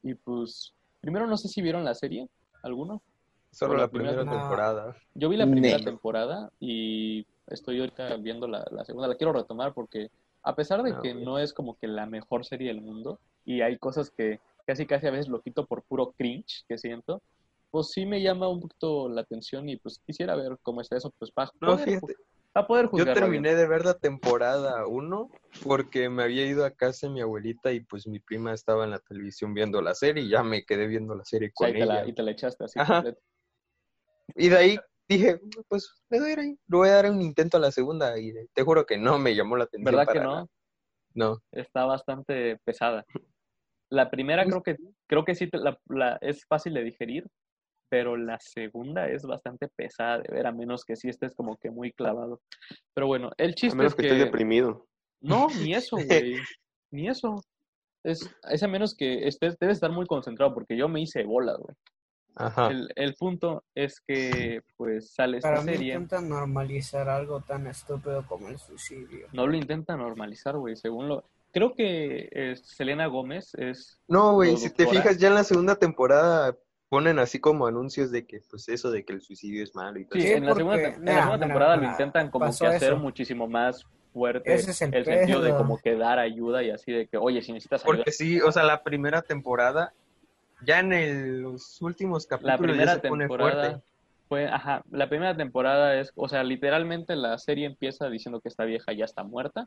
y pues, primero no sé si vieron la serie, ¿alguno? Solo la la primera primera no. temporada. Yo vi la primera temporada y estoy ahorita viendo la, la segunda. La quiero retomar porque a pesar de Ah, que no es como que la mejor serie del mundo y hay cosas que casi casi a veces lo quito por puro cringe que siento, pues sí me llama un poquito la atención y pues quisiera ver cómo está eso, pues para No, poder, fíjate, para poder yo bien. terminé de ver la temporada 1 porque me había ido a casa de mi abuelita y pues mi prima estaba en la televisión viendo la serie y ya me quedé viendo la serie O sea, con y, te la, ella. y te la echaste así Ajá. Y de ahí dije, pues le doy, ahí- le voy a dar un intento a la segunda y te juro que no me llamó la atención. ¿Verdad que para no? nada. No. Está bastante pesada. La primera creo que creo que sí la- la- es fácil de digerir, pero la segunda es bastante pesada de ver, a menos que sí estés como que muy clavado. Pero bueno, el A chiste menos es que que... estés deprimido. No, [laughs] ni eso, güey. Ni eso. Es, es a menos que estés, debes estar muy concentrado, porque yo me hice bola, güey. Ajá. El, el punto es que, pues, sale esta Para mí serie. intentan normalizar algo tan estúpido como el suicidio. No lo intenta normalizar, güey, según lo... Creo que eh, Selena Gómez es... No, güey, si te fijas, ya en la segunda temporada ponen así como anuncios de que, pues eso de que el suicidio es malo y todo Sí, eso. en la segunda, porque, en la segunda temporada lo intentan como que hacer eso. muchísimo más fuerte Ese es el sentido de como que dar ayuda y así de que, oye, si necesitas ayuda. Porque sí, o sea, la primera temporada, ya en el- los últimos La capítulos primera ya se pone temporada fuerte. fue, ajá, la primera temporada es, o sea, literalmente la serie empieza diciendo que esta vieja ya está muerta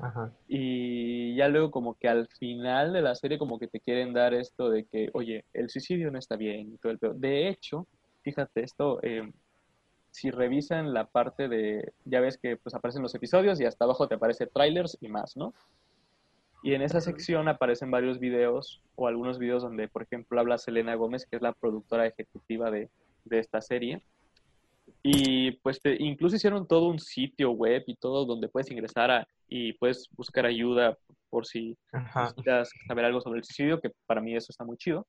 Ajá. y ya luego como que al final de la serie como que te quieren dar esto de que, oye, el suicidio no está bien y todo el pedo. De hecho, fíjate esto, eh, si revisan la parte de, ya ves que pues aparecen los episodios y hasta abajo te aparece trailers y más, ¿no? Y en esa sección aparecen varios videos o algunos videos donde, por ejemplo, habla Selena Gómez, que es la productora ejecutiva de, de esta serie. Y pues te, incluso hicieron todo un sitio web y todo donde puedes ingresar a, y puedes buscar ayuda por si Ajá. necesitas saber algo sobre el suicidio, que para mí eso está muy chido.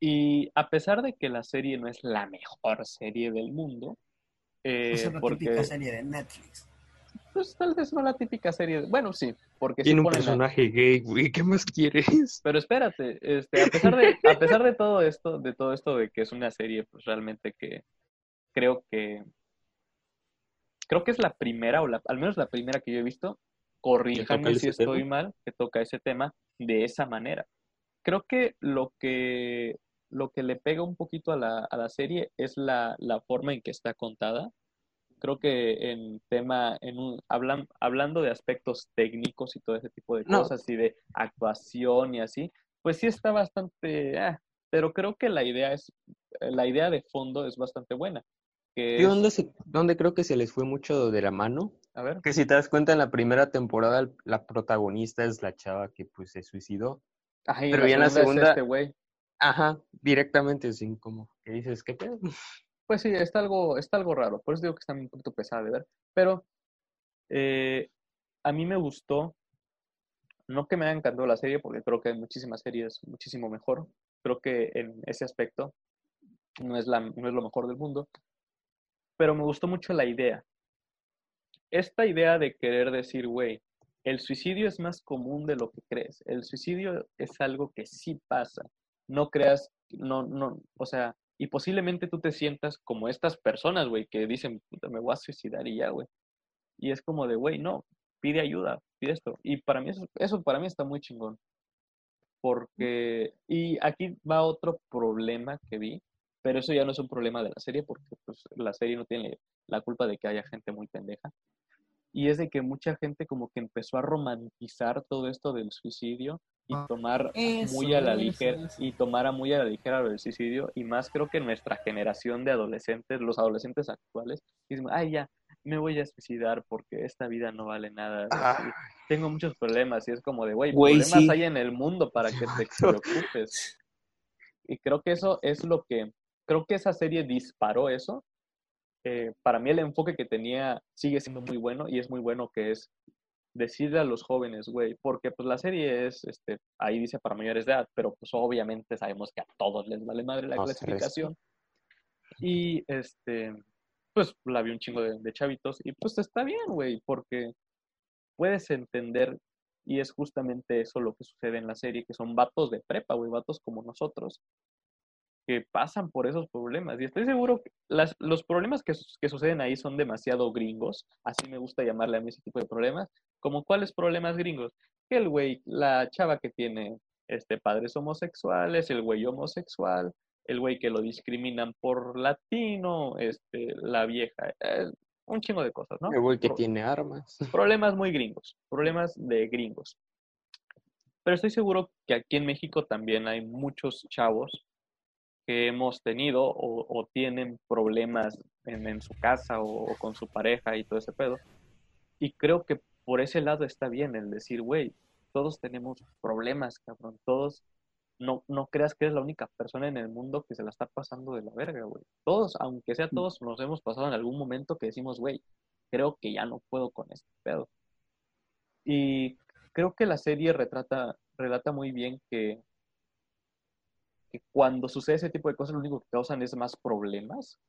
Y a pesar de que la serie no es la mejor serie del mundo, eh, es una porque típica serie de Netflix. pues tal vez no la típica serie, bueno sí, porque sí Tiene un ponen la- personaje gay, güey. ¿Qué más quieres? pero espérate, este, a pesar de, a pesar de todo esto, de todo esto de que es una serie, pues realmente que creo que creo que es la primera, o la, al menos la primera que yo he visto, corríjanme si estoy tema? mal, que toca ese tema de esa manera. Creo que lo que lo que le pega un poquito a la, a la serie es la, la forma en que está contada, creo que en tema, en un, hablan, hablando de aspectos técnicos y todo ese tipo de cosas y de actuación y así, pues sí está bastante, ah, pero creo que la idea es, la idea de fondo es bastante buena. Que ¿Y dónde, se, dónde creo que se les fue mucho de la mano? A ver. Que si te das cuenta en la primera temporada la protagonista es la chava que pues se suicidó. Ajá, y pero ya en la segunda es este güey. Ajá, directamente sin como que dices, ¿qué pedo? [laughs] Pues sí, está algo, está algo raro. Por eso digo que está un poquito pesada de ver. Pero eh, a mí me gustó. No que me haya encantado la serie, porque creo que hay muchísimas series muchísimo mejor. Creo que en ese aspecto no es, la, no es lo mejor del mundo. Pero me gustó mucho la idea. Esta idea de querer decir, güey, el suicidio es más común de lo que crees. El suicidio es algo que sí pasa. No creas, no, no, o sea, y posiblemente tú te sientas como estas personas, güey, que dicen, "Puta, me voy a suicidar y ya, güey. Y es como de, güey, no, pide ayuda, pide esto. Y para mí eso, eso para mí está muy chingón. Porque, y aquí va otro problema que vi, pero eso ya no es un problema de la serie, porque pues, la serie no tiene la culpa de que haya gente muy pendeja. Y es de que mucha gente como que empezó a romantizar todo esto del suicidio y tomar Eso, muy a la ligera eso. y tomara muy a la ligera lo del suicidio y más creo que nuestra generación de adolescentes, los adolescentes actuales, dicen, ay ya, me voy a suicidar porque esta vida no vale nada. Ah. Tengo muchos problemas y es como de, güey, Güey, problemas sí. hay en el mundo para que te preocupes. Y creo que eso es lo que, creo que esa serie disparó eso. Eh, para mí el enfoque que tenía sigue siendo muy bueno y es muy bueno que es decirle a los jóvenes, güey, porque pues la serie es, este, ahí dice para mayores de edad, pero pues obviamente sabemos que a todos les vale madre la No clasificación. Y este, pues la vi un chingo de, de chavitos y pues está bien, güey, porque puedes entender y es justamente eso lo que sucede en la serie, que son vatos de prepa, güey, vatos como nosotros, que pasan por esos problemas. Y estoy seguro que las, los problemas que, su- que suceden ahí son demasiado gringos, así me gusta llamarle a mí ese tipo de problemas, como cuáles problemas gringos. Que el güey, la chava que tiene este, padres homosexuales, el güey homosexual, el güey que lo discriminan por latino, este, la vieja, eh, un chingo de cosas, ¿no? El güey que Pro- tiene armas. [laughs] problemas muy gringos, problemas de gringos. Pero estoy seguro que aquí en México también hay muchos chavos que hemos tenido o, o tienen problemas en, en su casa o, o con su pareja y todo ese pedo. Y creo que por ese lado está bien el decir, güey, todos tenemos problemas, cabrón, todos, no, no creas que eres la única persona en el mundo que se la está pasando de la verga, güey. Todos, aunque sea todos, nos hemos pasado en algún momento que decimos, güey, creo que ya no puedo con este pedo. Y creo que la serie retrata, relata muy bien que, que cuando sucede ese tipo de cosas, lo único que causan es más problemas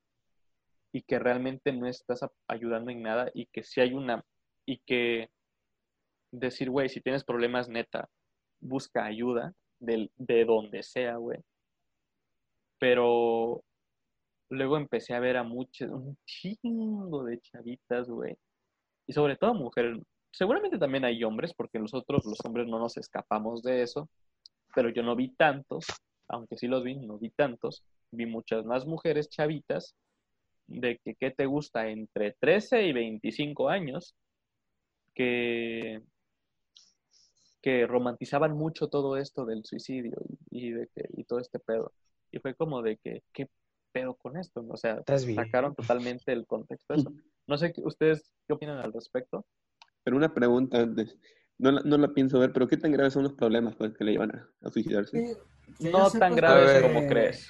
y que realmente no estás ayudando en nada y que si hay una, y que decir, güey, si tienes problemas, neta, busca ayuda del- de donde sea, güey. Pero luego empecé a ver a muchos, un chingo de chavitas, güey. Y sobre todo mujeres. Seguramente también hay hombres, porque nosotros los hombres no nos escapamos de eso. Pero yo no vi tantos, aunque sí los vi, no vi tantos. Vi muchas más mujeres chavitas de que, ¿qué te gusta? Entre 13 y 25 años, que, que romantizaban mucho todo esto del suicidio y, y de que, y todo este pedo. Y fue como de que, ¿qué pedo con esto? O sea, sacaron totalmente el contexto de eso. No sé, qué- ¿ustedes qué opinan al respecto? Pero una pregunta antes. No la, no la pienso ver, pero ¿qué tan graves son los problemas pues, que le llevan a, a suicidarse? Que No tan graves como crees.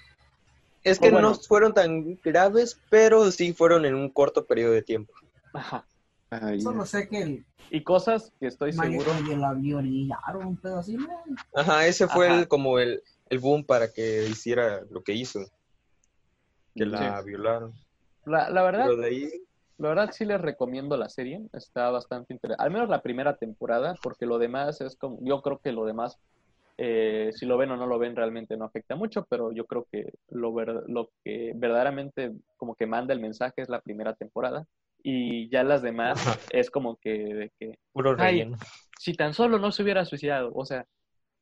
Es que que bueno. no fueron tan graves, pero sí fueron en un corto periodo de tiempo. Ajá. Ay, Solo sé que el Y cosas que estoy seguro. medio la violaron, un pedo así, ¿no? Ajá, ese fue Ajá. el, como el, el boom para que hiciera lo que hizo. Que la violaron. La, la verdad, Pero de ahí, La verdad sí les recomiendo la serie, está bastante interesante, al menos la primera temporada, porque lo demás es como, yo creo que lo demás, eh, si lo ven o no lo ven, realmente no afecta mucho, pero yo creo que lo, ver- lo que verdaderamente como que manda el mensaje es la primera temporada, y ya las demás es como que, de que puro Ay, relleno. si tan solo no se hubiera suicidado, o sea,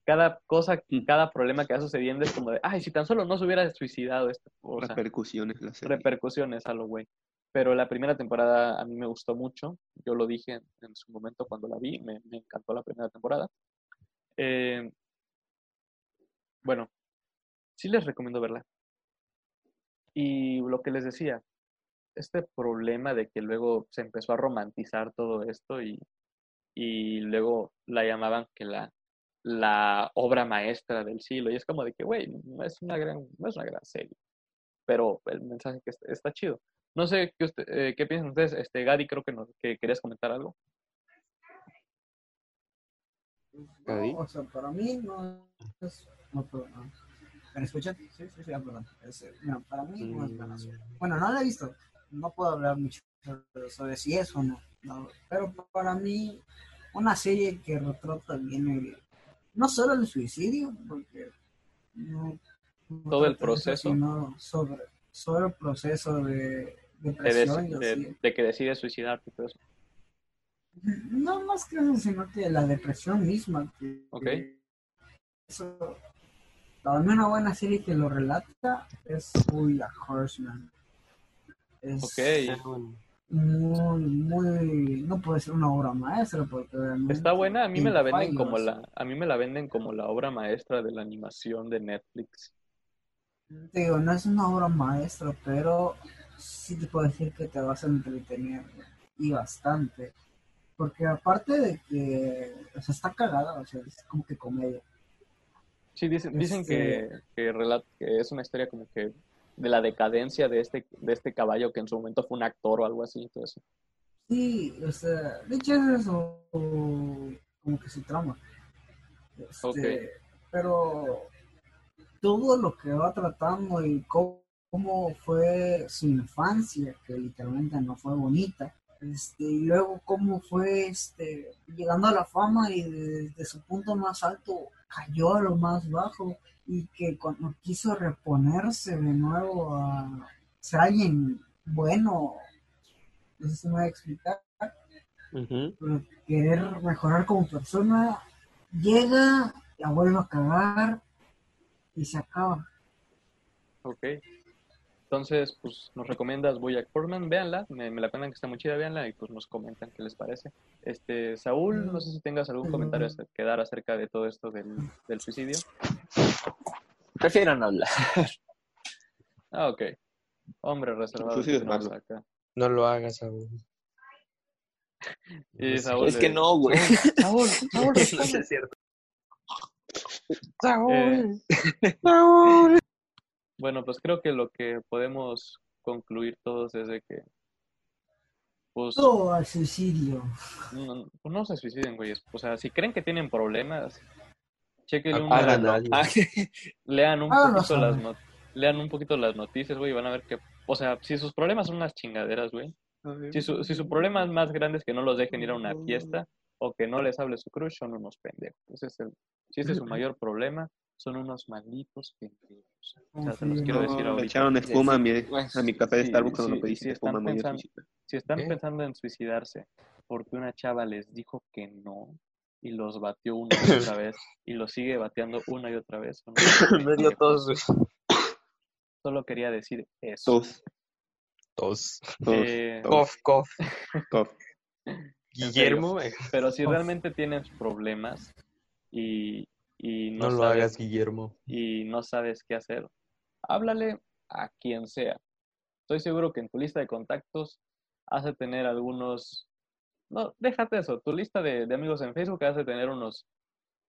cada cosa, cada problema que va sucediendo es como de, ay, si tan solo no se hubiera suicidado, esto, o sea, repercusiones la serie. repercusiones a lo güey. Pero la primera temporada a mí me gustó mucho. Yo lo dije en, su momento cuando la vi. Me, encantó la primera temporada. Eh, bueno, sí les recomiendo verla. Y lo que les decía, este problema de que luego se empezó a romantizar todo esto y, y luego la llamaban que la, la obra maestra del siglo. Y es como de que, güey, no es una gran, no es una gran serie. Pero el mensaje que está, está chido. No sé qué, usted, eh, qué piensan ustedes. Este, Gadi, creo que, nos, que querías comentar algo. No, o sea, para mí no es. No. ¿Me escuchan? Sí, sí, sí, perdón. Es, no, para mí no es buena serie. Bueno, no la he visto. No puedo hablar mucho sobre si es o no. no pero para mí, una serie que retrata bien el, no solo el suicidio, porque no, no Todo el proceso. sino sobre, sobre el proceso de De, que decides suicidarte y todo eso. No más que eso, sino que la depresión misma. Que, Ok. eso, una buena serie que lo relata es Bojack Horseman. Es Ok. muy, muy, no puede ser una obra maestra porque Está buena, a mí me la venden como la, a mí me la venden como la obra maestra de la animación de Netflix. Digo, no es una obra maestra, pero sí te puedo decir que te vas a entretener y bastante. Porque aparte de que, o sea, está cagada, o sea, es como que comedia. Sí, dicen, dicen que, Este- que, relat- que es una historia como que de la decadencia de este, de este caballo que en su momento fue un actor o algo así. todo eso. Sí, o sea, de hecho es eso, como que su trama. Este, Ok. Pero todo lo que va tratando y cómo, cómo fue su infancia, que literalmente no fue bonita, este, y luego cómo fue este, llegando a la fama y desde su punto más alto cayó a lo más bajo y que cuando quiso reponerse de nuevo a ser alguien bueno, no sé si me voy a explicar, pero querer mejorar como persona, llega, la vuelve a cagar y se acaba. Ok. Entonces, pues nos recomiendas Bojack Horseman, véanla, me, me la cuentan que está muy chida, véanla y pues nos comentan qué les parece. Este, Saúl, no sé si tengas algún comentario acer- que dar acerca de todo esto del, del suicidio. Prefiero no hablar. Ah, ok. Hombre reservado. malo. acá. No lo hagas. [laughs] Y Saúl Es que no, güey. [laughs] Saúl, Saúl, [laughs] No responde. es cierto. Eh, Bueno, pues creo que lo que podemos concluir todos es de que, pues, Todo al suicidio. no, pues no se suiciden, güeyes. O sea, si creen que tienen problemas, chequen Ah, [laughs] lean un poquito las not- lean un poquito las noticias, güey, y van a ver que, o sea, si sus problemas son unas chingaderas, güey. Si su, si su problema es más grande es que no los dejen ir a una fiesta o que no les hable su crush, son unos pendejos. Ese es el, si ese es su mayor problema, son unos malditos pendejos. O sea, te los quiero No, decir Me ahorita. echaron espuma a mi, Pues, a mi café de sí, Starbucks cuando pediste sí, espuma, están me pensando-. Si están ¿Qué? pensando en suicidarse porque una chava les dijo que no y los batió una y otra vez [coughs] y los sigue bateando una y otra vez, son [coughs] unos Me dio pendejos. tos. Solo quería decir eso. Tos, Tos. tos, Eh, Cough, cough. [laughs] tos. Guillermo, eh, pero si Uf. realmente tienes problemas y, y no, no lo sabes, hagas, Guillermo. y no sabes qué hacer, háblale a quien sea. Estoy seguro que en tu lista de contactos has de tener algunos... No, déjate eso. Tu lista de, de amigos en Facebook has de tener unos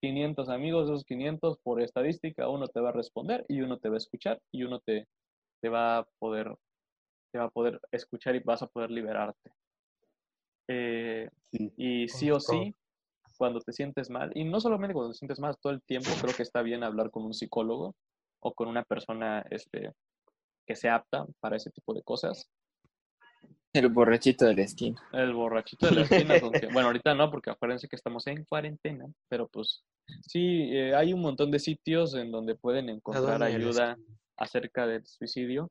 500 amigos. Esos 500, por estadística, uno te va a responder y uno te va a escuchar y uno te, te va a poder te va a poder escuchar y vas a poder liberarte. Eh, Sí. y sí o sí, cuando te sientes mal, y no solamente cuando te sientes mal, todo el tiempo creo que está bien hablar con un psicólogo o con una persona este, que sea apta para ese tipo de cosas. El borrachito de la esquina. El borrachito de la esquina, bueno, ahorita no, porque acuérdense que estamos en cuarentena, pero pues sí, eh, hay un montón de sitios en donde pueden encontrar ayuda acerca del suicidio.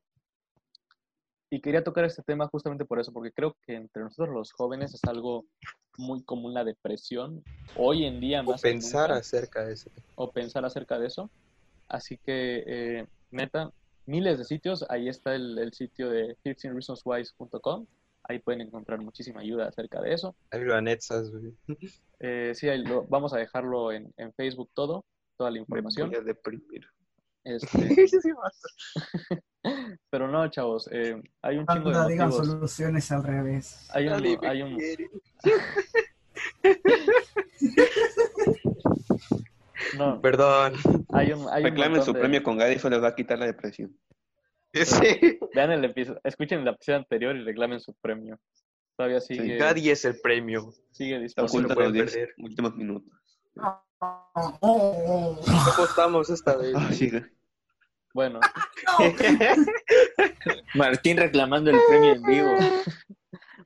Y quería tocar este tema justamente por eso, porque creo que entre nosotros los jóvenes es algo muy común la depresión, hoy en día O más que pensar nunca, acerca de eso. o pensar acerca de eso. Así que, eh, neta, miles de sitios. Ahí está el, el sitio de 15reasonswise.com. Ahí pueden encontrar muchísima ayuda acerca de eso. Ahí lo anexas, güey. Eh, sí, ahí lo- vamos a dejarlo en, en Facebook todo, toda la Me información. voy a deprimir. Este, [laughs] [laughs] pero no, chavos, eh, hay un chingo de digan motivos. soluciones al revés. Hay un, me hay un, [laughs] no, Perdón. hay un, hay Reclamen su de- premio con Gadi, eso les va a quitar la depresión. Vean el episodio, escuchen el episodio anterior y reclamen su premio. Todavía sigue, es el premio. sigue disponible. oculta los 10 perder. últimos minutos. ¿Cómo estamos esta vez? Ah, sí. Bueno, [laughs] Martín reclamando el premio en vivo.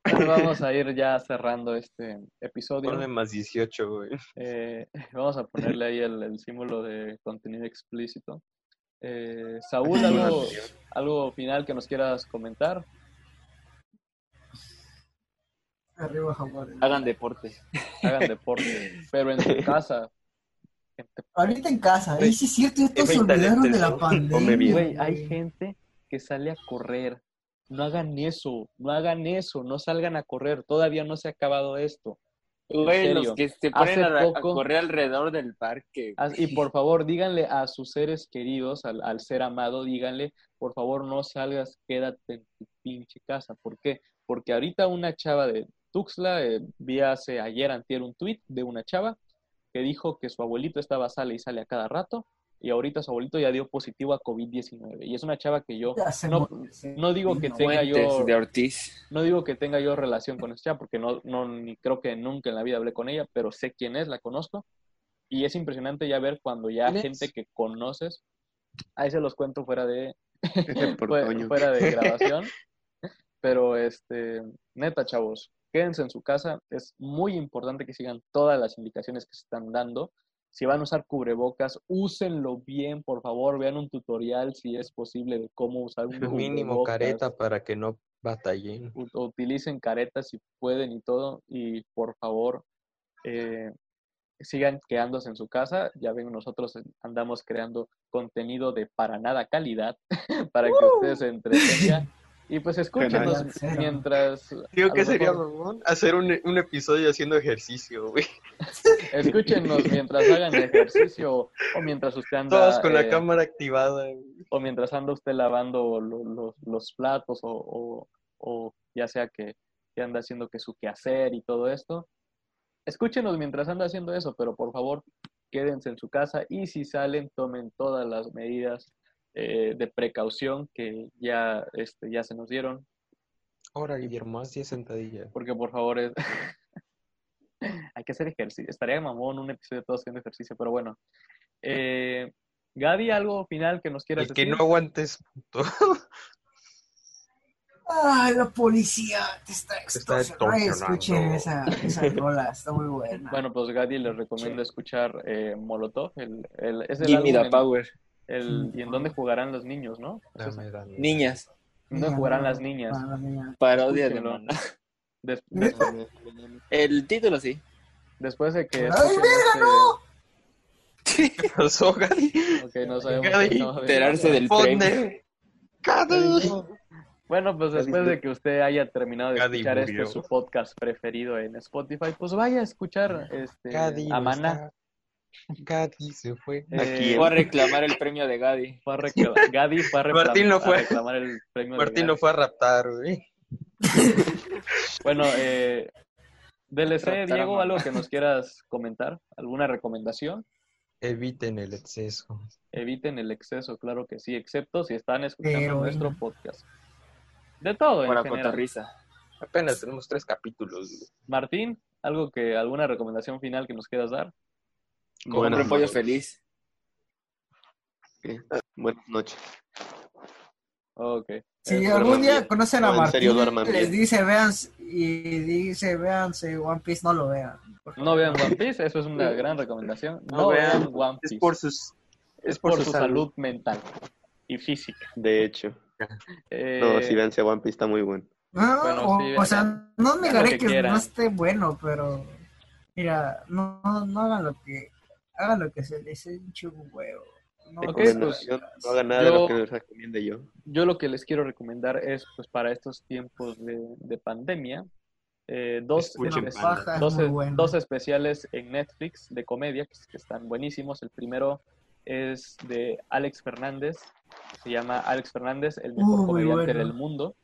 bueno, vamos a ir ya cerrando este episodio. Ponle más 18, güey. Eh, vamos a ponerle ahí el, el símbolo de contenido explícito. Eh, Saúl, algo, algo final que nos quieras comentar. Arriba. Hagan deporte. Hagan deporte, [laughs] pero en su casa. Ahorita en casa, ahí sí es cierto, todos se olvidaron de la pandemia. Güey, hay gente que sale a correr. No hagan eso, no hagan eso, no salgan a correr. Todavía no se ha acabado esto. Güey, los que se ponen Hace a, a poco- correr alrededor del parque. Y por favor, díganle a sus seres queridos, al, al ser amado, díganle, por favor, no salgas, quédate en tu pinche casa. ¿Por qué? Porque ahorita una chava de Tuxtla, eh, vi hace ayer, antier, un tweet de una chava que dijo que su abuelito estaba sale y sale a cada rato, y ahorita su abuelito ya dio positivo a COVID-19. Y es una chava que yo no, no digo que tenga yo de Ortiz. no digo que tenga yo relación con esta chava, porque no, no, ni creo que nunca en la vida hablé con ella, pero sé quién es, la conozco. Y es impresionante ya ver cuando ya ¿Quién gente es? que conoces, ahí se los cuento fuera de, [laughs] Por fue- Toño. fuera de [laughs] grabación. pero este, neta, chavos, quédense en su casa. Es muy importante que sigan todas las indicaciones que se están dando. Si van a usar cubrebocas, úsenlo bien, por favor. Vean un tutorial si es posible de cómo usar un Mínimo cubrebocas careta para que no batallen. utilicen caretas si pueden y todo y por favor eh, sigan quedándose en su casa ya ven nosotros andamos creando contenido de para nada calidad [laughs] para que ustedes se entretengan y pues escúchenos mientras Digo que sería mejor- hacer un, un episodio haciendo ejercicio, güey. escúchenos mientras hagan ejercicio o mientras usted anda Todos con la eh, cámara activada. güey. o mientras anda usted lavando lo- lo- los platos o, o- o ya sea que, que anda haciendo que su quehacer y todo esto. Escúchenos mientras anda haciendo eso, pero por favor quédense en su casa y si salen tomen todas las medidas eh, de precaución que ya, este, ya se nos dieron, Ahora, Guillermo, haz 10 sentadillas. porque por favor es... [laughs] hay que hacer ejercicio. Estaría mamón un episodio de todos haciendo ejercicio, pero bueno. Eh, Gaby, ¿algo final que nos quieras El que decir? no aguantes. Ay, la policía te está está extorsionando. Ay, escuchen esa, esa rola, está muy buena. Bueno, pues Gadi les recomiendo escuchar eh, Molotov. El, el, es el Give me álbum the en- power. El- y en dónde jugarán los niños, ¿no? Entonces, Dame, dame. Niñas. ¿En dónde jugarán las niñas? Para las niñas. Parodia de Escúchenlo. Maná. [laughs] Des- ¿Neta? des- El título sí. después de que ¡Ay, verga, este- ¿Qué pasó, Gadi? Ok, no sabemos. Gadi, enterarse del premio. Gadi. Bueno, pues después de que usted haya terminado de Gadi escuchar murió. este su podcast preferido en Spotify, pues vaya a escuchar este, a no Maná. Gadi se fue. Eh, Aquí, Voy a reclamar el premio de Gadi. [laughs] fue a recla- Gadi fue a, reclam- Martín no fue. a reclamar el premio de Martín Gadi. lo fue a raptar, güey. [laughs] Bueno, eh, DLC, Raptar Diego, algo que nos quieras comentar, alguna recomendación. Eviten el exceso. Eviten el exceso, claro que sí, excepto si están escuchando nuestro podcast. De todo, en Para general. cotorriza. Apenas tenemos tres capítulos. güey. Martín, algo que, alguna recomendación final que nos quieras dar. Buenas Compre pollo noches. feliz. Buenas noches. Ok. Si Eh, algún día bien. conocen No, a en Martín, serio, les dice vean y dice véanse One Piece, no lo vean. No vean One Piece, eso es una gran recomendación. No, No vean vean, One Piece. Es por sus. Es por su salud mental y física. De hecho. Eh, No, si véanse One Piece está muy bueno. No, Bueno, o, sí, o sea, no negaré que que, no esté bueno, pero mira, no, no, no hagan lo que hagan lo que se les hinche un huevo. No, Ok, Recomendación, pues, no haga nada de lo que les recomiende yo. Yo lo que les quiero recomendar es, pues para estos tiempos de, de pandemia, eh, dos, espe- es dos, bueno. dos especiales en Netflix de comedia que, que están buenísimos. El primero es de Alex Fernández, se llama Alex Fernández, el mejor Uh, comediante bueno. del mundo.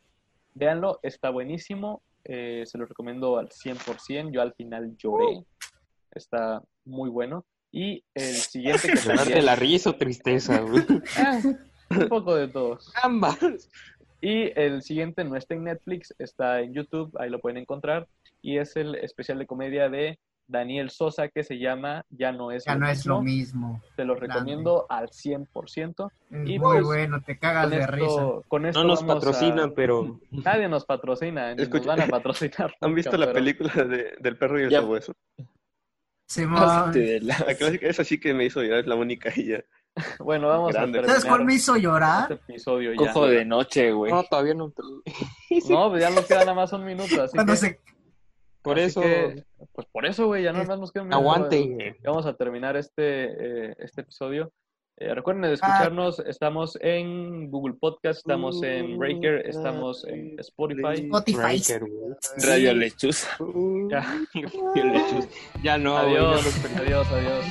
Véanlo, está buenísimo, eh, se lo recomiendo al 100%, yo al final lloré, está muy bueno. Y el [laughs] siguiente que ¿Llorar de también... la risa o tristeza, güey? Ah, un poco de todo. Ambas. Y el siguiente no está en Netflix, está en YouTube, ahí lo pueden encontrar. Y es el especial de comedia de Daniel Sosa que se llama Ya no es, Ya lo, no es mismo. lo mismo. Te lo Grande. recomiendo al 100%. Es Y muy pues, bueno, te cagas Con de risa. esto, con esto No nos a- patrocinan, pero Nadie nos patrocina, Escucha- nos van a patrocinar. ¿Han nunca, visto la pero- película de, del perro y el sabueso? Pásate de la- [laughs] La clásica, esa sí que me hizo llorar, es la única y ya. Bueno, vamos Grande. a terminar ¿Sabes cuál me hizo llorar? este episodio ya. Cojo de noche, güey. no, todavía no. [laughs] No, pues ya nos queda nada más un minuto, así Cuando que... se... Por así eso, que, pues por eso, güey, ya nada más nos queda un minuto. aguante. Vamos a terminar este, eh, este episodio. Eh, recuerden de escucharnos, estamos en Google Podcast, estamos en Breaker, estamos en Spotify. Spotify. Breaker, güey. Radio Lechuza. [laughs] Ya. [laughs] Ya no, ya Adiós, adiós, adiós.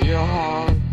Adiós.